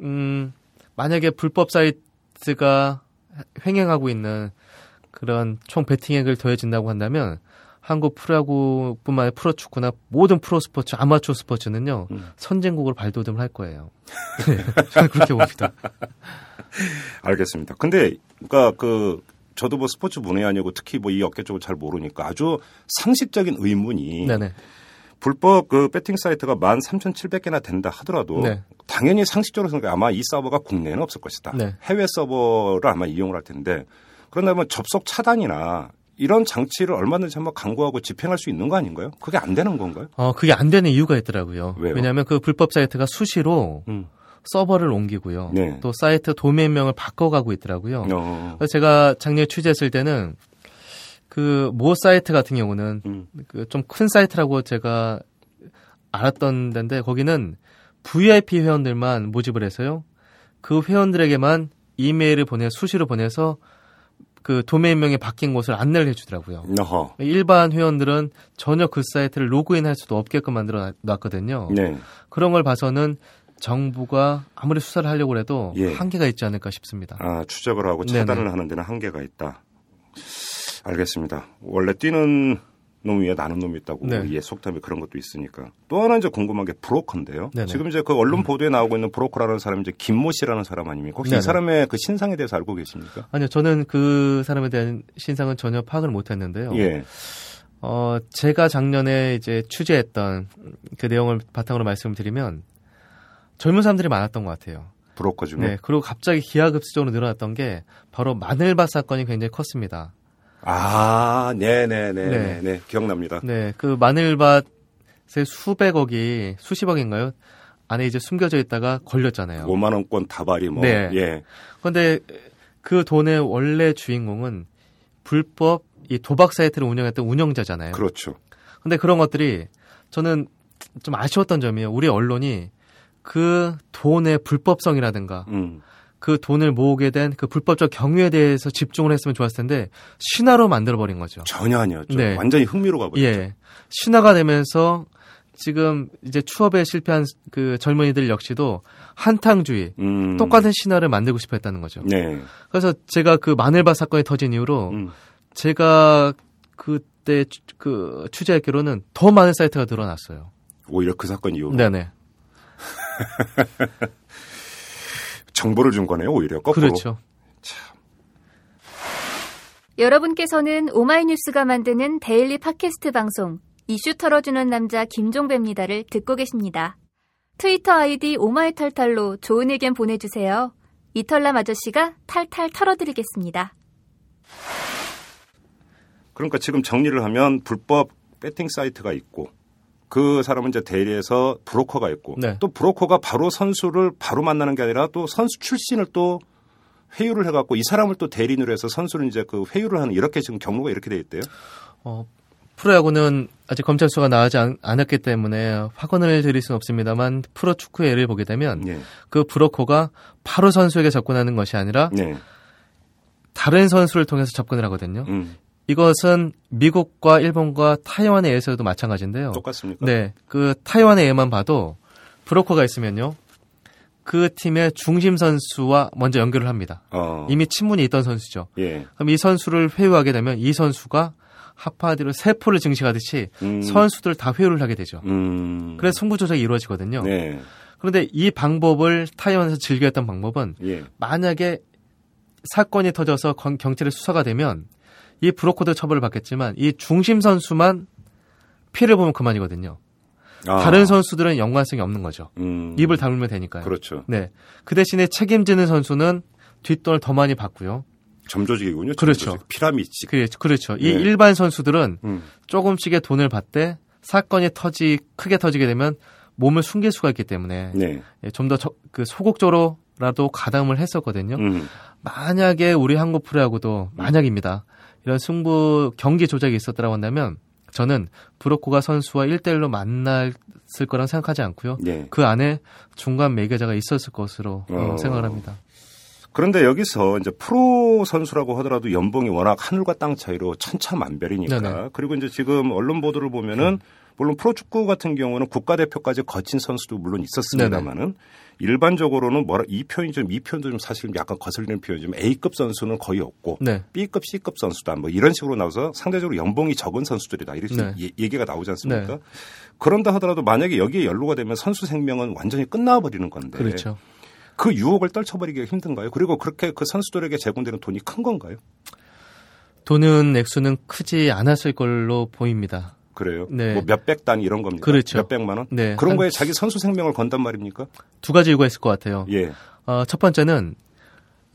음, 만약에 불법 사이트가 횡행하고 있는 그런 총 배팅액을 더해진다고 한다면 한국 프로야구뿐만 아니라 프로축구나 모든 프로 스포츠, 아마추어 스포츠는요 음. 선진국으로 발돋움을 할 거예요. 네, 저는 그렇게 봅니다. 알겠습니다. 근데 그러니까 그 저도 뭐 스포츠 아니고 특히 뭐 이 업계 쪽을 잘 모르니까 아주 상식적인 의문이 네네. 불법 그 배팅 사이트가 13,700개나 된다 하더라도 네. 당연히 상식적으로 생각해 아마 이 서버가 국내에는 없을 것이다. 네. 해외 서버를 아마 이용을 할 텐데 그런다면 접속 차단이나 이런 장치를 얼마든지 한번 강구하고 집행할 수 있는 거 아닌가요? 그게 안 되는 건가요? 어, 그게 안 되는 이유가 있더라고요. 왜요? 왜냐하면 그 불법 사이트가 수시로 음. 서버를 옮기고요. 네. 또 사이트 도메인명을 바꿔가고 있더라고요. 어. 그래서 제가 작년에 취재했을 때는 그 모 사이트 같은 경우는 음. 그좀 큰 사이트라고 제가 알았던 데인데 거기는 VIP 회원들만 모집을 해서요. 그 회원들에게만 이메일을 보내 수시로 보내서 그 도메인명이 바뀐 곳을 안내를 해주더라고요. 어허. 일반 회원들은 전혀 그 사이트를 로그인할 수도 없게끔 만들어 놨거든요. 네. 그런 걸 봐서는 정부가 아무리 수사를 하려고 해도 예. 한계가 있지 않을까 싶습니다. 아, 추적을 하고 차단을 네네. 하는 데는 한계가 있다. 알겠습니다. 원래 뛰는 놈 위에 나는 놈이 있다고 네. 예, 속담에 그런 것도 있으니까. 또 하나 이제 궁금한 게 브로커인데요. 네네. 음. 지금 이제 그 언론 보도에 나오고 있는 브로커라는 사람이 이제 김모 씨라는 사람 아닙니까? 혹시 이 네네. 사람의 그 신상에 대해서 알고 계십니까? 아니요, 저는 그 사람에 대한 신상은 전혀 파악을 못했는데요. 예. 어, 제가 작년에 이제 취재했던 그 내용을 바탕으로 말씀을 드리면 젊은 사람들이 많았던 것 같아요. 브로커 중에. 네, 그리고 갑자기 기하급수적으로 늘어났던 게 바로 마늘밭 사건이 굉장히 컸습니다. 아, 네네네. 네. 네. 네. 기억납니다. 네, 그 마늘밭의 수백억이 수십억인가요? 안에 이제 숨겨져 있다가 걸렸잖아요. 5만원권 다발이 뭐. 네. 예. 그런데 그 돈의 원래 주인공은 불법 이 도박 사이트를 운영했던 운영자잖아요. 그렇죠. 근데 그런 것들이 저는 좀 아쉬웠던 점이에요. 우리 언론이 그 돈의 불법성이라든가 음. 그 돈을 모으게 된 그 불법적 경위에 대해서 집중을 했으면 좋았을 텐데 신화로 만들어 버린 거죠. 전혀 아니었죠. 네. 완전히 흥미로 가버렸죠. 예. 신화가 되면서 지금 이제 추업에 실패한 그 젊은이들 역시도 한탕주의 음. 똑같은 신화를 만들고 싶어 했다는 거죠. 네. 그래서 제가 그 마늘밭 사건이 터진 이후로 음. 제가 그때 추- 그 취재했기로는 더 많은 사이트가 늘어났어요. 오히려 그 사건 이후로. 네네. 정보를 준 거네요, 오히려. 거꾸로. 그렇죠. 여러분께서는 오마이뉴스가 만드는 daily 팟캐스트 방송 이슈 털어주는 남자 김종배입니다를 듣고 계십니다. 트위터 아이디 오마이털털로 좋은 의견 보내주세요. 이털남 아저씨가 탈탈 털어드리겠습니다. 그러니까 지금 정리를 하면 불법 배팅 사이트가 있고 그 사람은 이제 대리에서 브로커가 있고 네. 또 브로커가 바로 선수를 바로 만나는 게 아니라 또 선수 출신을 또 회유를 해갖고 이 사람을 또 대리인으로 해서 선수를 이제 그 회유를 하는 이렇게 지금 경로가 이렇게 돼 있대요. 어, 프로야구는 아직 검찰 수가 나오지 않, 았기 때문에 확언을 드릴 수는 없습니다만 프로 축구의 예를 보게 되면 예. 그 브로커가 바로 선수에게 접근하는 것이 아니라 네. 다른 선수를 통해서 접근을 하거든요. 음. 이것은 미국과 일본과 타이완의 예에서도 마찬가지인데요. 똑같습니까? 네, 그 타이완의 예만 봐도 브로커가 있으면요, 그 팀의 중심 선수와 먼저 연결을 합니다. 어. 이미 친분이 있던 선수죠. 예. 그럼 이 선수를 회유하게 되면 이 선수가 하파디로 세포를 증식하듯이 음. 선수들 다 회유를 하게 되죠. 음. 그래서 승부 조작이 이루어지거든요. 네. 그런데 이 방법을 타이완에서 즐겼던 방법은 예. 만약에 사건이 터져서 건- 경찰에 수사가 되면 이 브로커도 처벌을 받겠지만 이 중심 선수만 피해를 보면 그만이거든요. 아. 다른 선수들은 연관성이 없는 거죠. 음. 입을 다물면 되니까요. 그렇죠. 네. 그 대신에 책임지는 선수는 뒷돈을 더 많이 받고요. 점조직이군요. 그렇죠. 점조직. 피라미드. 그, 그렇죠. 이 네. 일반 선수들은 음. 조금씩의 돈을 받되 사건이 터지 크게 터지게 되면 몸을 숨길 수가 있기 때문에 네. 좀더 그 소극적으로라도 가담을 했었거든요. 음. 만약에 우리 한국 프로야구도 만약입니다. 이런 승부 경기 조작이 있었다고 한다면 저는 브로코가 선수와 1대1로 만났을 거란 생각하지 않고요. 예. 그 안에 중간 매개자가 있었을 것으로 어, 어. 생각을 합니다. 그런데 여기서 이제 프로 선수라고 하더라도 연봉이 워낙 하늘과 땅 차이로 천차만별이니까 네네. 그리고 이제 지금 언론 보도를 보면은 물론 프로축구 같은 경우는 국가대표까지 거친 선수도 물론 있었습니다만은 일반적으로는 뭐라 이 표현이 좀 이 표현도 좀 사실 약간 거슬리는 표현이지만 A급 선수는 거의 없고 네. B급, C급 선수다 뭐 이런 식으로 나와서 상대적으로 연봉이 적은 선수들이다 이렇게 네. 예- 얘기가 나오지 않습니까? 네. 그런다 하더라도 만약에 여기에 연루가 되면 선수 생명은 완전히 끝나버리는 건데 그렇죠. 그 유혹을 떨쳐버리기가 힘든가요? 그리고 그렇게 그 선수들에게 제공되는 돈이 큰 건가요? 돈은 액수는 크지 않았을 걸로 보입니다. 그래요? 네. 뭐 몇백 단위 이런 겁니까? 그렇죠. 몇백만 원? 네. 그런 한- 거에 자기 선수 생명을 건단 말입니까? 두 가지 이유가 있을 것 같아요. 예. 어, 첫 번째는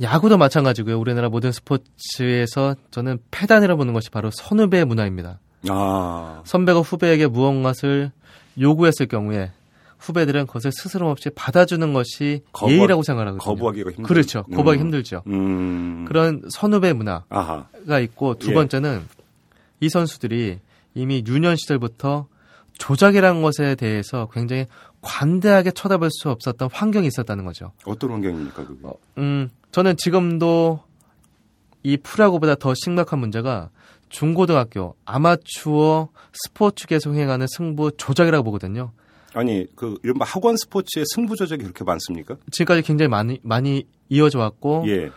야구도 마찬가지고요. 우리나라 모든 스포츠에서 저는 패단이라 보는 것이 바로 선후배 문화입니다. 아. 선배가 후배에게 무언가를 요구했을 경우에 후배들은 그것을 스스럼 없이 받아주는 것이 거부하- 예의라고 생각하거든요. 거부하기가 힘들 그렇죠. 거부하기 음. 힘들죠. 음. 그런 선후배 문화가 아하. 있고 두 예. 번째는 이 선수들이 이미 유년 시절부터 조작이라는 것에 대해서 굉장히 관대하게 쳐다볼 수 없었던 환경이 있었다는 거죠. 어떤 환경입니까, 그게? 어, 음, 저는 지금도 이 프라고보다 더 심각한 문제가 중고등학교 아마추어 스포츠계에서 행하는 승부 조작이라고 보거든요. 아니, 그 이른바 학원 스포츠의 승부 조작이 그렇게 많습니까? 지금까지 굉장히 많이 많이 이어져 왔고 예.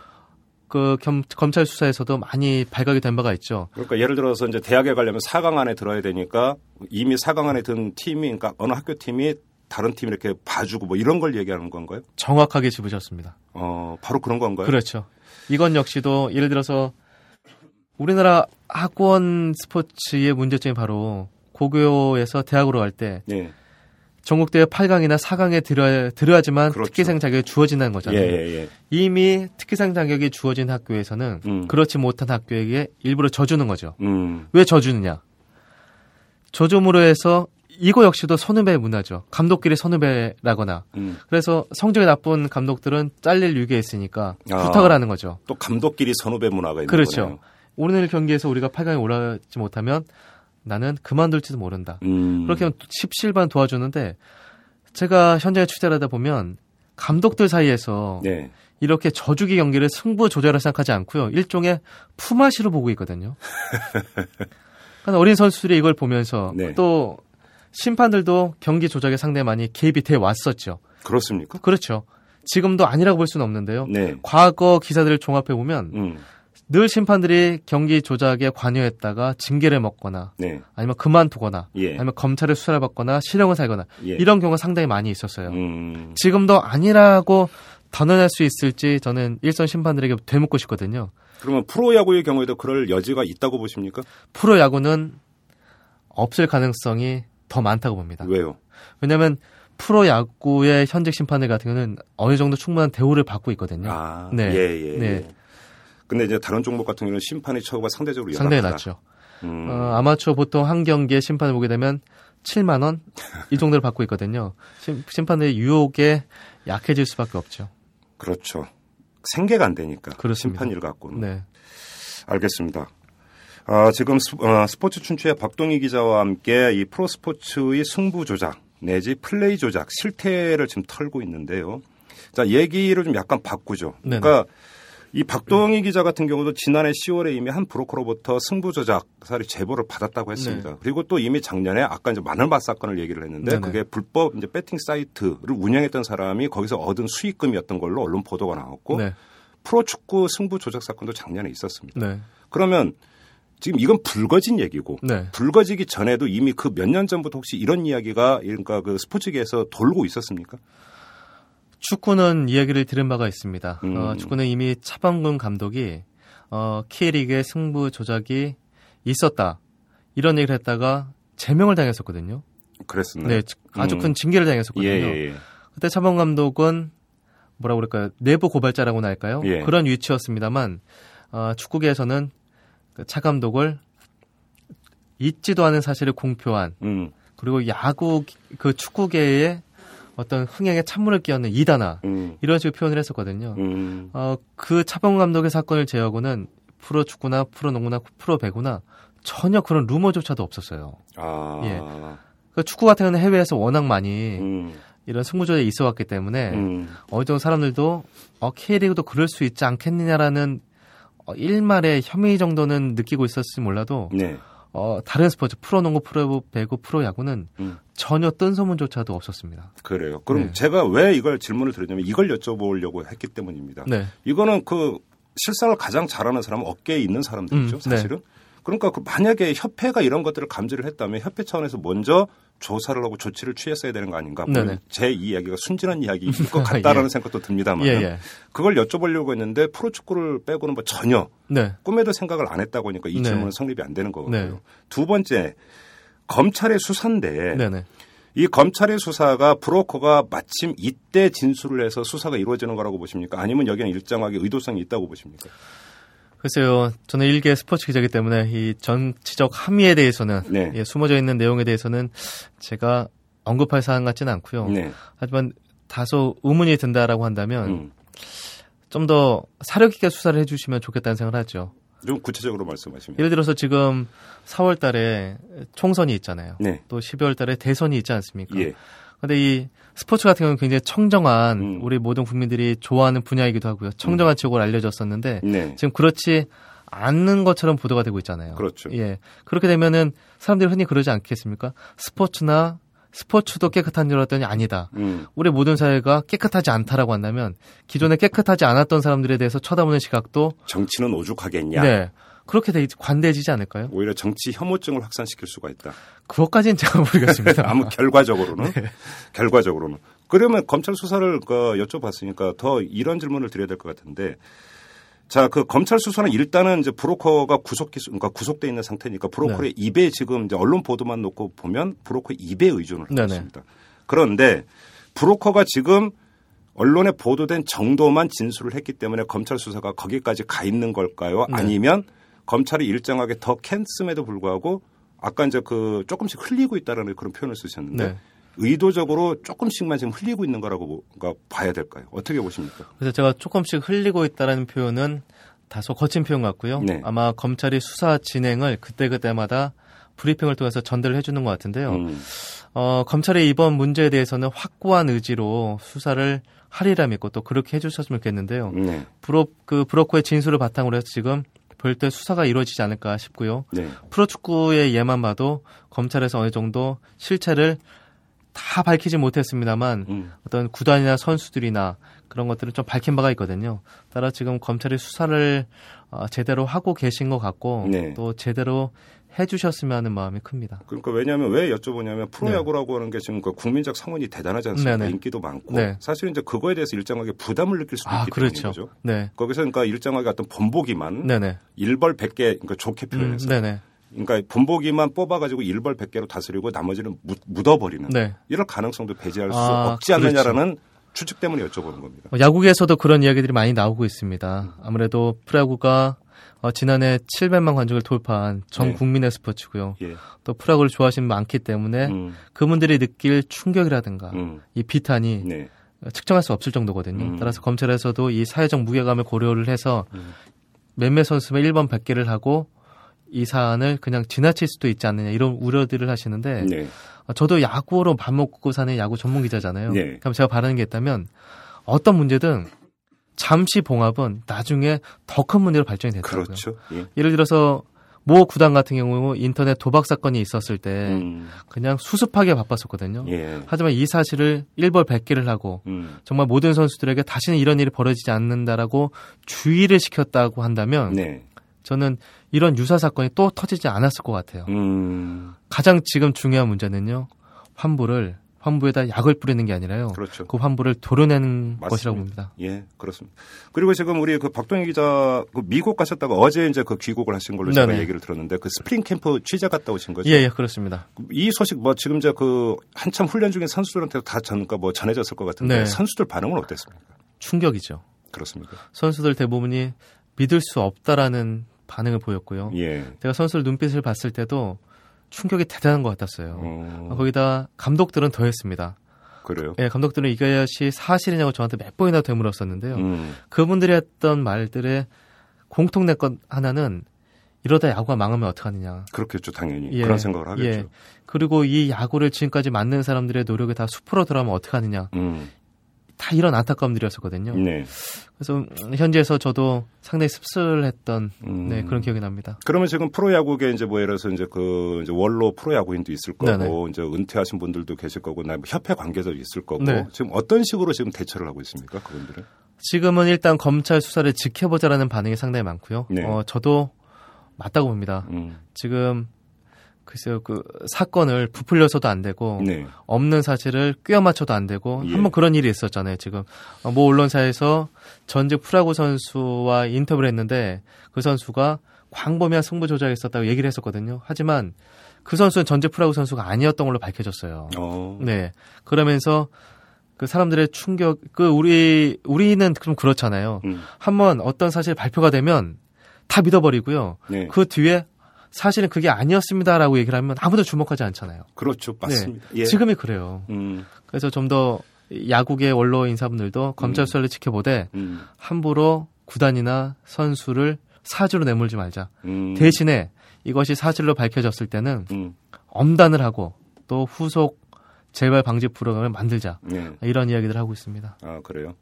그 겸- 검찰 수사에서도 많이 발각이 된 바가 있죠. 그러니까 예를 들어서 이제 대학에 가려면 4강 안에 들어야 되니까 이미 4강 안에 든 팀이 그러니까 어느 학교 팀이 다른 팀 이렇게 봐주고 뭐 이런 걸 얘기하는 건가요? 정확하게 짚으셨습니다. 어, 바로 그런 건가요? 그렇죠. 이건 역시도 예를 들어서 우리나라 학원 스포츠의 문제점이 바로 고교에서 대학으로 갈때 예. 전국대회 8강이나 4강에 들어야, 들어야지만 그렇죠. 특기생 자격이 주어진다는 예, 거잖아요. 예, 예. 이미 특기생 자격이 주어진 학교에서는 음. 그렇지 못한 학교에게 일부러 져주는 거죠. 음. 왜 져주느냐? 져줌으로 해서 이거 역시도 선후배 문화죠. 감독끼리 선후배라거나. 음. 그래서 성적이 나쁜 감독들은 잘릴 위기에 있으니까 아. 부탁을 하는 거죠. 또 감독끼리 선후배 문화가 있는 그렇죠. 거네요. 오늘 경기에서 우리가 8강에 올라가지 못하면 나는 그만둘지도 모른다. 음. 그렇게 하면 십실반 도와주는데 제가 현장에 취재를 하다 보면 감독들 사이에서 네. 이렇게 저주기 경기를 승부 조절을 생각하지 않고요. 일종의 품앗이로 보고 있거든요. 그러니까 어린 선수들이 이걸 보면서 네. 또 심판들도 경기 조작에 상당히 많이 개입이 돼 왔었죠. 그렇습니까? 그렇죠. 지금도 아니라고 볼 수는 없는데요. 네. 과거 기사들을 종합해 보면 음. 늘 심판들이 경기 조작에 관여했다가 징계를 먹거나 네. 아니면 그만두거나 예. 아니면 검찰의 수사를 받거나 실형을 살거나 예. 이런 경우가 상당히 많이 있었어요. 음. 지금도 아니라고 단언할 수 있을지 저는 일선 심판들에게 되묻고 싶거든요. 그러면 프로야구의 경우에도 그럴 여지가 있다고 보십니까? 프로야구는 없을 가능성이 더 많다고 봅니다. 왜요? 왜냐하면 프로야구의 현직 심판들 같은 경우는 어느 정도 충분한 대우를 받고 있거든요. 아, 네. 예, 예. 네. 예. 근데 이제 다른 종목 같은 경우는 심판의 처우가 상대적으로 상당히 열악하다. 낮죠. 음. 어, 아마추어 보통 한 경기에 심판을 보게 되면 7만 원 이 정도를 받고 있거든요. 심, 심판이 유혹에 약해질 수밖에 없죠. 그렇죠. 생계가 안 되니까. 그렇습니다. 심판 일 갖고는. 네. 알겠습니다. 아, 지금 스, 어, 스포츠 춘추의 박동희 기자와 함께 이 프로 스포츠의 승부 조작 내지 플레이 조작 실태를 지금 털고 있는데요. 자, 얘기를 좀 약간 바꾸죠. 네네. 그러니까 이 박동희 기자 같은 경우도 지난해 10월에 이미 한 브로커로부터 승부 조작 사례 제보를 받았다고 했습니다. 네. 그리고 또 이미 작년에 아까 이제 마늘밭 사건을 얘기를 했는데 네네. 그게 불법 이제 배팅 사이트를 운영했던 사람이 거기서 얻은 수익금이었던 걸로 언론 보도가 나왔고 네. 프로축구 승부 조작 사건도 작년에 있었습니다. 네. 그러면 지금 이건 불거진 얘기고 네. 불거지기 전에도 이미 그 몇 년 전부터 혹시 이런 이야기가 그러니까 그 스포츠계에서 돌고 있었습니까? 축구는 이야기를 들은 바가 있습니다. 음. 어, 축구는 이미 차범근 감독이 어, K리그의 승부 조작이 있었다. 이런 얘기를 했다가 제명을 당했었거든요. 그랬었나요? 네, 아주 음. 큰 징계를 당했었거든요. 예, 예, 예. 그때 차범 감독은 뭐라 그럴까요? 내부 고발자라고나 할까요? 예. 그런 위치였습니다만 어, 축구계에서는 그차 감독을 있지도 않은 사실을 공표한 음, 그리고 야구 그 축구계의 어떤 흥행에 찬물을 끼얹는 이단아 음, 이런 식으로 표현을 했었거든요. 음, 어, 그 차범 감독의 사건을 제외하고는 프로 축구나 프로 농구나 프로 배구나 전혀 그런 루머조차도 없었어요. 아, 예. 그 축구 같은 경우는 해외에서 워낙 많이 음, 이런 승부조에 있어 왔기 때문에 음, 어느 정도 사람들도 어, K리그도 그럴 수 있지 않겠느냐라는 어, 일말의 혐의 정도는 느끼고 있었을지 몰라도 네, 어, 다른 스포츠 프로농구, 프로배구, 프로야구는 음. 전혀 뜬 소문조차도 없었습니다. 그래요. 그럼 네. 제가 왜 이걸 질문을 드렸냐면 이걸 여쭤보려고 했기 때문입니다. 네, 이거는 그 실상을 가장 잘하는 사람은 업계에 있는 사람들이죠, 음, 네. 사실은. 그러니까 그 만약에 협회가 이런 것들을 감지를 했다면 협회 차원에서 먼저 조사를 하고 조치를 취했어야 되는 거 아닌가. 네네. 제 이야기가 순진한 이야기일 것 같다라는 생각도 듭니다만 예, 예. 그걸 여쭤보려고 했는데 프로축구를 빼고는 뭐 전혀 네, 꿈에도 생각을 안 했다고 하니까 이 네. 질문은 성립이 안 되는 거고요. 네. 두 번째 검찰의 수사인데 네, 네. 이 검찰의 수사가 브로커가 마침 이때 진술을 해서 수사가 이루어지는 거라고 보십니까? 아니면 여기는 일정하게 의도성이 있다고 보십니까? 글쎄요, 저는 일개 스포츠 기자이기 때문에 이 정치적 함의에 대해서는 네. 예, 숨어져 있는 내용에 대해서는 제가 언급할 사안 같지는 않고요. 네. 하지만 다소 의문이 든다라고 한다면 음. 좀더 사력 있게 수사를 해주시면 좋겠다는 생각을 하죠. 좀 구체적으로 말씀하시면. 예를 들어서 지금 4월 달에 총선이 있잖아요. 네. 또 12월 달에 대선이 있지 않습니까? 예. 근데 이 스포츠 같은 경우는 굉장히 청정한 음. 우리 모든 국민들이 좋아하는 분야이기도 하고요. 청정한 지역으로 알려졌었는데 네. 지금 그렇지 않는 것처럼 보도가 되고 있잖아요. 그렇죠. 예. 그렇게 되면은 사람들이 흔히 그러지 않겠습니까? 스포츠나 스포츠도 깨끗한 줄 알았더니 아니다. 음. 우리 모든 사회가 깨끗하지 않다라고 한다면 기존에 깨끗하지 않았던 사람들에 대해서 쳐다보는 시각도 정치는 오죽하겠냐. 네. 그렇게 돼 관대해지지 않을까요? 오히려 정치 혐오증을 확산시킬 수가 있다. 그것까지는 제가 모르겠습니다. 아무 결과적으로는 네. 결과적으로는 그러면 검찰 수사를 그 여쭤봤으니까 더 이런 질문을 드려야 될 것 같은데 자 그 검찰 수사는 일단은 이제 브로커가 구속 기수 그러니까 구속돼 있는 상태니까 브로커의 입에 지금 이제 언론 보도만 놓고 보면 브로커의 입에 의존을 하고 네네. 있습니다. 그런데 브로커가 지금 언론에 보도된 정도만 진술을 했기 때문에 검찰 수사가 거기까지 가 있는 걸까요? 네. 아니면 검찰이 일정하게 더 캔음에도 불구하고 아까 이제 그 조금씩 흘리고 있다라는 그런 표현을 쓰셨는데 네. 의도적으로 조금씩만 지금 흘리고 있는 거라고 가- 봐야 될까요? 어떻게 보십니까? 그래서 제가 조금씩 흘리고 있다라는 표현은 다소 거친 표현 같고요. 네. 아마 검찰이 수사 진행을 그때그때마다 브리핑을 통해서 전달을 해주는 것 같은데요. 음, 어, 검찰의 이번 문제에 대해서는 확고한 의지로 수사를 하리라 믿고 또 그렇게 해주셨으면 좋겠는데요. 네, 브로, 그 브로커의 진술을 바탕으로 해서 지금 별도의 수사가 이루어지지 않을까 싶고요. 네, 프로축구의 예만 봐도 검찰에서 어느 정도 실체를 다 밝히지 못했습니다만 음, 어떤 구단이나 선수들이나 그런 것들은 좀 밝힌 바가 있거든요. 따라 지금 검찰이 수사를 어, 제대로 하고 계신 것 같고 네. 또 제대로 해주셨으면 하는 마음이 큽니다. 그러니까 왜냐하면 왜 여쭤보냐면 프로야구라고 하는 게 지금 그 국민적 성원이 대단하지 않습니까? 네네. 인기도 많고 네. 사실 이제 그거에 대해서 일정하게 부담을 느낄 수도 아 있기 그렇죠. 때문인 거죠. 네, 거기서 그러니까 일정하게 어떤 본보기만 네네, 일벌 100개 그러니까 좋게 음, 표현해서 네네, 그러니까 본보기만 뽑아가지고 일벌 100개로 다스리고 나머지는 묻, 묻어버리는 네. 이런 가능성도 배제할 수 아, 없지 않느냐라는 추측 때문에 여쭤보는 겁니다. 어, 야구계에서도 그런 이야기들이 많이 나오고 있습니다. 아무래도 프로야구가 어, 지난해 700만 관중을 돌파한 전 네. 국민의 스포츠고요. 예. 또 프로야구를 좋아하시는 분 많기 때문에 음, 그분들이 느낄 충격이라든가 음, 이 비탄이 네. 측정할 수 없을 정도거든요. 음. 따라서 검찰에서도 이 사회적 무게감을 고려를 해서 음. 몇몇 선수만 1번 100개를 하고 이 사안을 그냥 지나칠 수도 있지 않느냐 이런 우려들을 하시는데 네. 어, 저도 야구로 밥 먹고 사는 야구 전문 기자잖아요. 네. 그럼 제가 바라는 게 있다면 어떤 문제든 잠시 봉합은 나중에 더 큰 문제로 발전이 됐더라고요. 그렇죠. 예. 예를 들어서 모 구단 같은 경우 인터넷 도박 사건이 있었을 때 음, 그냥 수습하게 바빴었거든요. 예. 하지만 이 사실을 일벌 백계를 하고 음, 정말 모든 선수들에게 다시는 이런 일이 벌어지지 않는다라고 주의를 시켰다고 한다면 네. 저는 이런 유사 사건이 또 터지지 않았을 것 같아요. 음, 가장 지금 중요한 문제는요. 환부를 환부에다 약을 뿌리는 게 아니라요. 그렇죠. 그 환부를 도려내는 맞습니다. 것이라고 봅니다. 예, 그렇습니다. 그리고 지금 우리 그 박동희 기자 그 미국 가셨다가 어제 이제 그 귀국을 하신 걸로 제가 네네. 얘기를 들었는데 그 스프링 캠프 취재 갔다 오신 거죠? 예, 예, 그렇습니다. 이 소식 뭐 지금 이제 그 한참 훈련 중인 선수들한테 다 전가 뭐 전해졌을 것 같은데 네. 선수들 반응은 어땠습니까? 충격이죠. 그렇습니까? 선수들 대부분이 믿을 수 없다라는 반응을 보였고요. 예. 제가 선수들 눈빛을 봤을 때도 충격이 대단한 것 같았어요. 어, 거기다 감독들은 더했습니다. 그래요. 예, 감독들은 이것이 사실이냐고 저한테 몇 번이나 되물었었는데요. 음, 그분들이 했던 말들의 공통된 것 하나는 이러다 야구가 망하면 어떡하느냐. 그렇겠죠, 당연히. 예, 그런 생각을 하겠죠. 예. 그리고 이 야구를 지금까지 만든 사람들의 노력이 다 수포로 들어가면 어떡하느냐. 음, 다 이런 안타까움들이었었거든요. 네. 그래서 음, 현지에서 저도 상당히 씁쓸했던 음. 네, 그런 기억이 납니다. 그러면 지금 프로야구계 이제 뭐 예를 들어서 이제 그 이제 원로 프로야구인도 있을 거고 네네. 이제 은퇴하신 분들도 계실 거고 나 협회 관계자도 있을 거고 네. 지금 어떤 식으로 지금 대처를 하고 있습니까 그분들은? 지금은 일단 검찰 수사를 지켜보자라는 반응이 상당히 많고요. 네. 어, 저도 맞다고 봅니다. 음, 지금 글쎄요 그 사건을 부풀려서도 안 되고 네. 없는 사실을 꿰어 맞춰도 안 되고 예. 한번 그런 일이 있었잖아요. 지금 어, 모 언론사에서 전직 프라구 선수와 인터뷰를 했는데 그 선수가 광범위한 승부 조작이 있었다고 얘기를 했었거든요. 하지만 그 선수는 전직 프라구 선수가 아니었던 걸로 밝혀졌어요. 어, 네. 그러면서 그 사람들의 충격 그 우리 우리는 좀 그렇잖아요. 음, 한번 어떤 사실 발표가 되면 다 믿어버리고요. 네. 그 뒤에 사실은 그게 아니었습니다라고 얘기를 하면 아무도 주목하지 않잖아요. 그렇죠, 맞습니다. 네. 예. 지금이 그래요. 음, 그래서 좀 더 야구계 원로 인사분들도 검찰 수사를 지켜보되 음, 함부로 구단이나 선수를 사주로 내몰지 말자. 음, 대신에 이것이 사실로 밝혀졌을 때는 음, 엄단을 하고 또 후속 재발 방지 프로그램을 만들자. 네. 이런 이야기들을 하고 있습니다. 아 그래요.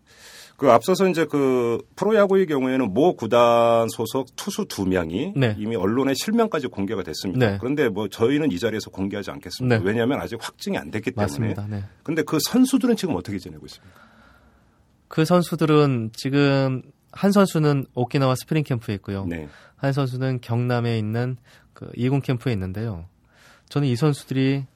그 앞서서 이제 그 프로야구의 경우에는 모 구단 소속 투수 두 명이 네. 이미 언론에 실명까지 공개가 됐습니다. 네. 그런데 뭐 저희는 이 자리에서 공개하지 않겠습니다. 네. 왜냐하면 아직 확증이 안 됐기 때문에. 맞습니다. 네. 근데 그 선수들은 지금 어떻게 지내고 있습니까? 그 선수들은 지금 한 선수는 오키나와 스프링 캠프에 있고요. 네. 한 선수는 경남에 있는 그 이군 캠프에 있는데요. 저는 이 선수들이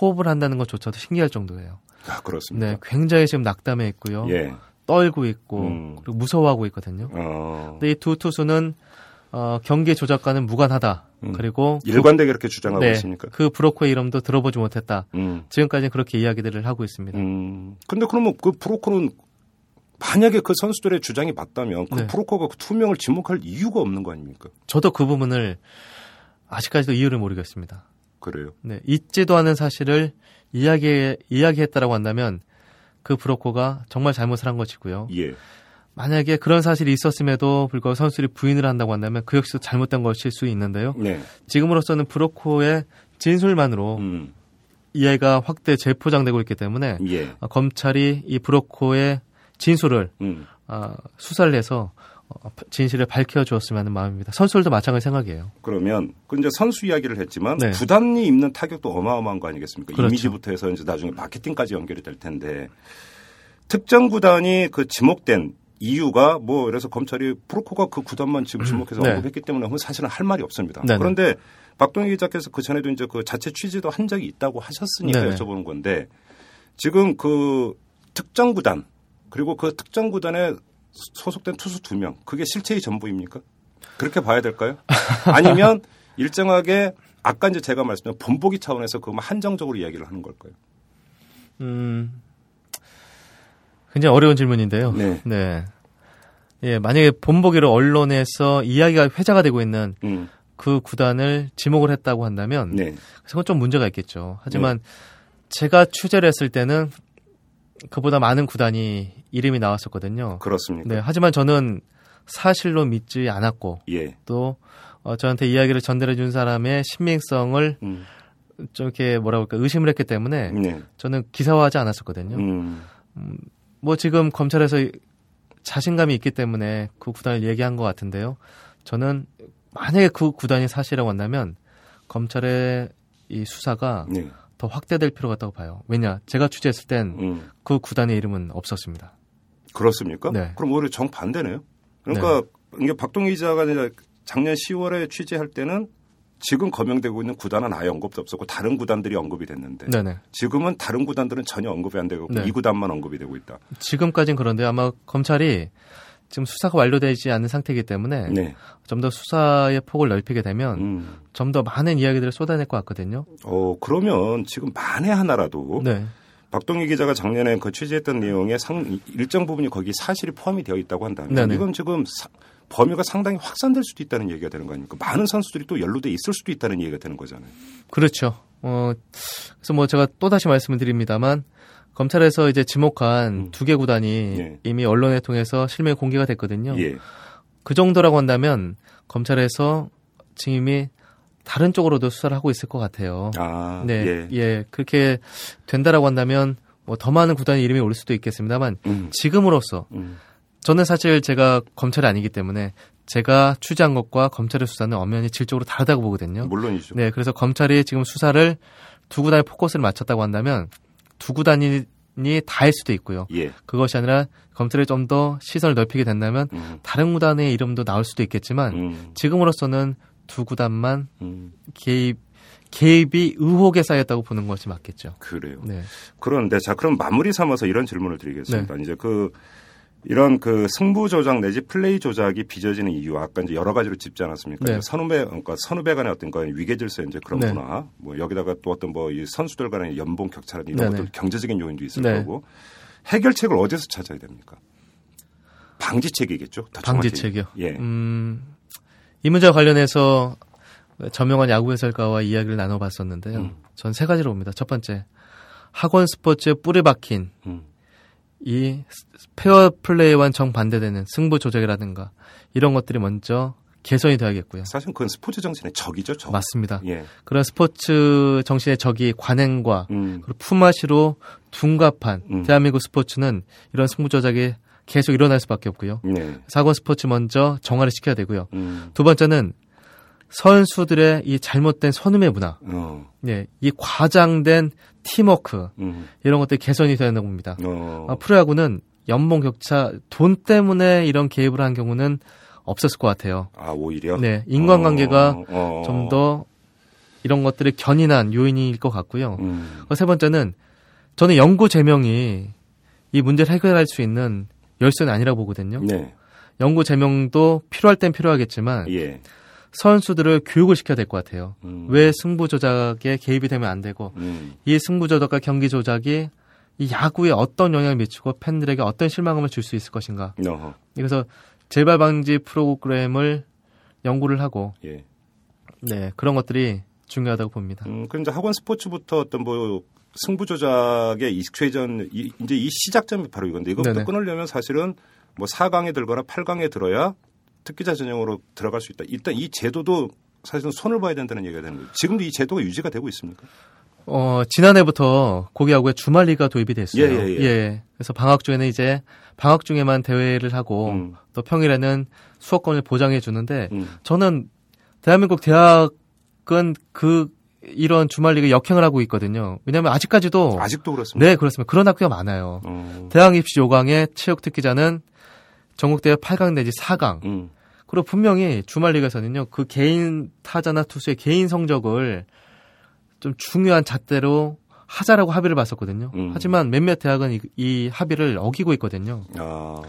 호흡을 한다는 것조차도 신기할 정도예요. 아 그렇습니까. 네, 굉장히 지금 낙담해 있고요. 예. 떨고 있고 음. 그리고 무서워하고 있거든요. 어. 근데 이 두 투수는 어, 경기 조작과는 무관하다. 음. 그리고 일관되게 이렇게 주장하고 네, 있으니까. 그 브로커의 이름도 들어보지 못했다. 음. 지금까지는 그렇게 이야기들을 하고 있습니다. 음. 근데 그러면 그 브로커는 만약에 그 선수들의 주장이 맞다면 그 네. 브로커가 그 투명을 지목할 이유가 없는 거 아닙니까? 저도 그 부분을 아직까지도 이유를 모르겠습니다. 그래요. 네, 있지도 않은 사실을 이야기 이야기했다라고 한다면 그 브로커가 정말 잘못을 한 것이고요. 예. 만약에 그런 사실이 있었음에도 불구하고 선수들이 부인을 한다고 한다면 그 역시도 잘못된 것일 수 있는데요. 네. 지금으로서는 브로커의 진술만으로 음. 이해가 확대 재포장되고 있기 때문에 예. 어, 검찰이 이 브로커의 진술을 음. 어, 수사를 해서 어, 진실을 밝혀주었으면 하는 마음입니다. 선수들도 마찬가지 생각이에요. 그러면 그 이제 선수 이야기를 했지만 네. 구단이 입는 타격도 어마어마한 거 아니겠습니까? 그렇죠. 이미지부터 해서 이제 나중에 마케팅까지 연결이 될 텐데 특정 구단이 그 지목된 이유가 뭐 그래서 검찰이 프로코가 그 구단만 지금 지목해서 네. 언급했기 때문에 사실은 할 말이 없습니다. 네네. 그런데 박동희 기자께서 그 전에도 이제 그 자체 취재도 한 적이 있다고 하셨으니까 네네. 여쭤보는 건데 지금 그 특정 구단 그리고 그 특정 구단에 소속된 투수 두 명 그게 실체의 전부입니까? 그렇게 봐야 될까요? 아니면 일정하게 아까 이제 제가 말씀드린 본보기 차원에서 그만 한정적으로 이야기를 하는 걸까요? 음, 굉장히 어려운 질문인데요. 네. 예, 만약에 본보기를 언론에서 이야기가 회자가 되고 있는 음, 그 구단을 지목을 했다고 한다면 네. 그건 좀 문제가 있겠죠. 하지만 제가 취재를 했을 때는 그보다 많은 구단이 이름이 나왔었거든요. 그렇습니까? 네, 하지만 저는 사실로 믿지 않았고 예. 또 어, 저한테 이야기를 전달해 준 사람의 신빙성을 음. 좀 이렇게 뭐라 그럴까 의심을 했기 때문에 네. 저는 기사화하지 않았었거든요. 음. 뭐 지금 검찰에서 자신감이 있기 때문에 그 구단을 얘기한 것 같은데요. 저는 만약에 그 구단이 사실이라고 한다면 검찰의 이 수사가 네. 더 확대될 필요가 있다고 봐요. 왜냐? 제가 취재했을 땐 음. 그 구단의 이름은 없었습니다. 그렇습니까? 네. 그럼 오히려 정반대네요. 그러니까 이게 박동희 기자가 작년 10월에 취재할 때는 지금 거명되고 있는 구단은 아예 언급도 없었고 다른 구단들이 언급이 됐는데 네네. 지금은 다른 구단들은 전혀 언급이 안 되고 네. 이 구단만 언급이 되고 있다. 지금까지는 그런데 아마 검찰이 지금 수사가 완료되지 않은 상태이기 때문에 네. 좀더 수사의 폭을 넓히게 되면 음. 좀더 많은 이야기들을 쏟아낼 것 같거든요. 어 그러면 지금 만에 하나라도 네. 박동희 기자가 작년에 그 취재했던 내용에 상, 일정 부분이 거기 사실이 포함이 되어 있다고 한다면 네네. 이건 지금 사- 범위가 상당히 확산될 수도 있다는 얘기가 되는 거 아닙니까? 많은 선수들이 또 연루돼 있을 수도 있다는 얘기가 되는 거잖아요. 그렇죠. 어, 그래서 뭐 제가 또 다시 말씀을 드립니다만 검찰에서 이제 지목한 음. 두개 구단이 예. 이미 언론에 통해서 실명 공개가 됐거든요. 예. 그 정도라고 한다면 검찰에서 지금 이미 다른 쪽으로도 수사를 하고 있을 것 같아요. 아, 네, 예. 예. 그렇게 된다라고 한다면 뭐 더 많은 구단의 이름이 올 수도 있겠습니다만 음, 지금으로서 음. 저는 사실 제가 검찰이 아니기 때문에 제가 취재한 것과 검찰의 수사는 엄연히 질적으로 다르다고 보거든요. 물론이죠. 네, 그래서 검찰이 지금 수사를 두 구단에 포커스를 맞췄다고 한다면 두 구단이 다할 수도 있고요. 예. 그것이 아니라 검찰이 좀 더 시선을 넓히게 된다면 음, 다른 구단의 이름도 나올 수도 있겠지만 음, 지금으로서는 두 구단만 음, 개입 개입이 의혹에 쌓였다고 보는 것이 맞겠죠. 그래요. 네. 그런데 자 그럼 마무리 삼아서 이런 질문을 네. 드리겠습니다. 이제 그 이런 그 승부 조작 내지 플레이 조작이 빚어지는 이유 아까 이제 여러 가지로 짚지 않았습니까? 네. 선후배 그러니까 선후배 간의 어떤 거 위계 질서 이제 그런 네. 문화 뭐 여기다가 또 어떤 뭐 이 선수들 간의 연봉 격차라든지 이런 네네. 것들 경제적인 요인도 있을 네. 거고 해결책을 어디서 찾아야 됩니까? 방지책이겠죠. 방지책이요. 예. 음, 이 문제와 관련해서 저명한 야구 해설가와 이야기를 나눠봤었는데요. 음. 전세 가지로 봅니다. 첫 번째, 학원 스포츠에 뿌리 박힌 음. 이 페어 플레이와는 정반대되는 승부 조작이라든가 이런 것들이 먼저 개선이 돼야겠고요. 사실 그건 스포츠 정신의 적이죠. 적. 맞습니다. 예. 그런 스포츠 정신의 적이 관행과 음. 그리고 품앗이로 둔갑한 음. 대한민국 스포츠는 이런 승부 조작이 계속 일어날 수밖에 없고요. 네. 사건 스포츠 먼저 정화를 시켜야 되고요. 음. 두 번째는 선수들의 이 잘못된 선음의 문화, 어. 예, 이 과장된 팀워크 음. 이런 것들이 개선이 되야 된다고 봅니다. 어. 아, 프로야구는 연봉 격차, 돈 때문에 이런 개입을 한 경우는 없었을 것 같아요. 아 오히려. 네, 인간관계가 어, 어. 좀더 이런 것들이 견인한 요인일 것 같고요. 음. 어, 세 번째는 저는 연구 제명이 이 문제를 해결할 수 있는 열쇠는 아니라고 보거든요. 네. 연구 제명도 필요할 땐 필요하겠지만 예. 선수들을 교육을 시켜야 될 것 같아요. 음. 왜 승부 조작에 개입이 되면 안 되고 음. 이 승부 조작과 경기 조작이 이 야구에 어떤 영향을 미치고 팬들에게 어떤 실망감을 줄 수 있을 것인가. 어허. 그래서 재발 방지 프로그램을 연구를 하고 예. 네 그런 것들이 중요하다고 봅니다. 음, 그럼 이제 학원 스포츠부터 어떤 뭐 승부 조작에 이, 이제 이 시작점이 바로 이건데 이것부터 네네. 끊으려면 사실은 뭐 4강에 들거나 8강에 들어야 특기자 전형으로 들어갈 수 있다. 일단 이 제도도 사실은 손을 봐야 된다는 얘기가 되는 거예요. 지금도 이 제도가 유지가 되고 있습니까? 어 지난해부터 고기야구에 주말리가 도입이 됐어요. 예, 예, 예. 그래서 방학 중에는 이제 방학 중에만 대회를 하고 음. 또 평일에는 수업권을 보장해 주는데 음. 저는 대한민국 대학은 그 이런 주말리그 역행을 하고 있거든요. 왜냐하면 아직까지도 아직도 그렇습니다. 네 그렇습니다. 그런 학교가 많아요. 어. 대학 입시 요강의 체육 특기자는 전국대회 8강 내지 4강. 음. 그리고 분명히 주말리그에서는요 그 개인 타자나 투수의 개인 성적을 좀 중요한 잣대로 하자라고 합의를 봤었거든요. 음. 하지만 몇몇 대학은 이, 이 합의를 어기고 있거든요. 아.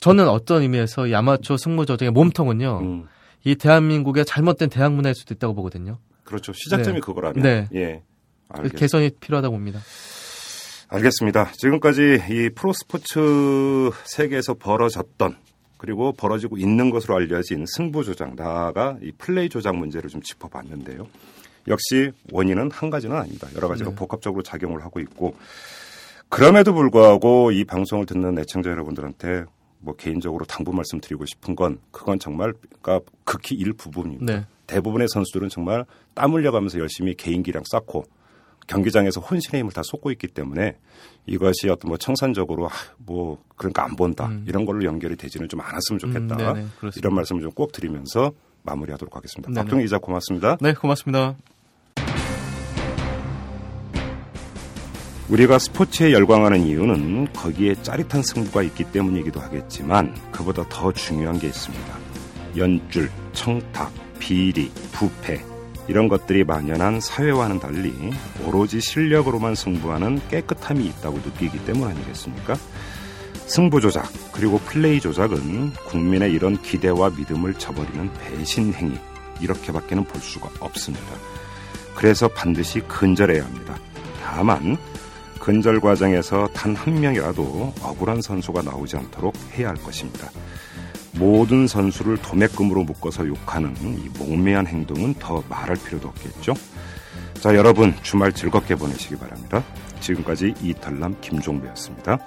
저는 어떤 의미에서 이 아마추어 승부 조정의 몸통은요 음. 이 대한민국의 잘못된 대학 문화일 수도 있다고 보거든요. 그렇죠. 시작점이 네. 그거라면. 네. 예. 알겠습니다. 개선이 필요하다고 봅니다. 알겠습니다. 지금까지 이 프로스포츠 세계에서 벌어졌던 그리고 벌어지고 있는 것으로 알려진 승부 조작, 나아가 이 플레이 조작 문제를 좀 짚어봤는데요. 역시 원인은 한 가지는 아닙니다. 여러 가지로 네. 복합적으로 작용을 하고 있고 그럼에도 불구하고 이 방송을 듣는 애청자 여러분들한테 뭐 개인적으로 당부 말씀드리고 싶은 건 그건 정말 그러니까 극히 일부분입니다. 네. 대부분의 선수들은 정말 땀 흘려가면서 열심히 개인기량 쌓고 경기장에서 혼신의 힘을 다 쏟고 있기 때문에 이것이 어떤 뭐 청산적으로 아, 뭐 그러니까 안 본다 음. 이런 걸로 연결이 되지는 좀 않았으면 좋겠다 음, 네네, 그렇습니다. 이런 말씀을 좀 꼭 드리면서 마무리하도록 하겠습니다. 네네. 박종희 기자 고맙습니다. 네, 고맙습니다. 우리가 스포츠에 열광하는 이유는 거기에 짜릿한 승부가 있기 때문이기도 하겠지만 그보다 더 중요한 게 있습니다. 연줄, 청탁, 비리, 부패 이런 것들이 만연한 사회와는 달리 오로지 실력으로만 승부하는 깨끗함이 있다고 느끼기 때문 아니겠습니까? 승부 조작 그리고 플레이 조작은 국민의 이런 기대와 믿음을 저버리는 배신 행위 이렇게밖에는 볼 수가 없습니다. 그래서 반드시 근절해야 합니다. 다만 근절 과정에서 단 한 명이라도 억울한 선수가 나오지 않도록 해야 할 것입니다. 모든 선수를 도매금으로 묶어서 욕하는 이 몽매한 행동은 더 말할 필요도 없겠죠. 자, 여러분 주말 즐겁게 보내시기 바랍니다. 지금까지 이탈남 김종배였습니다.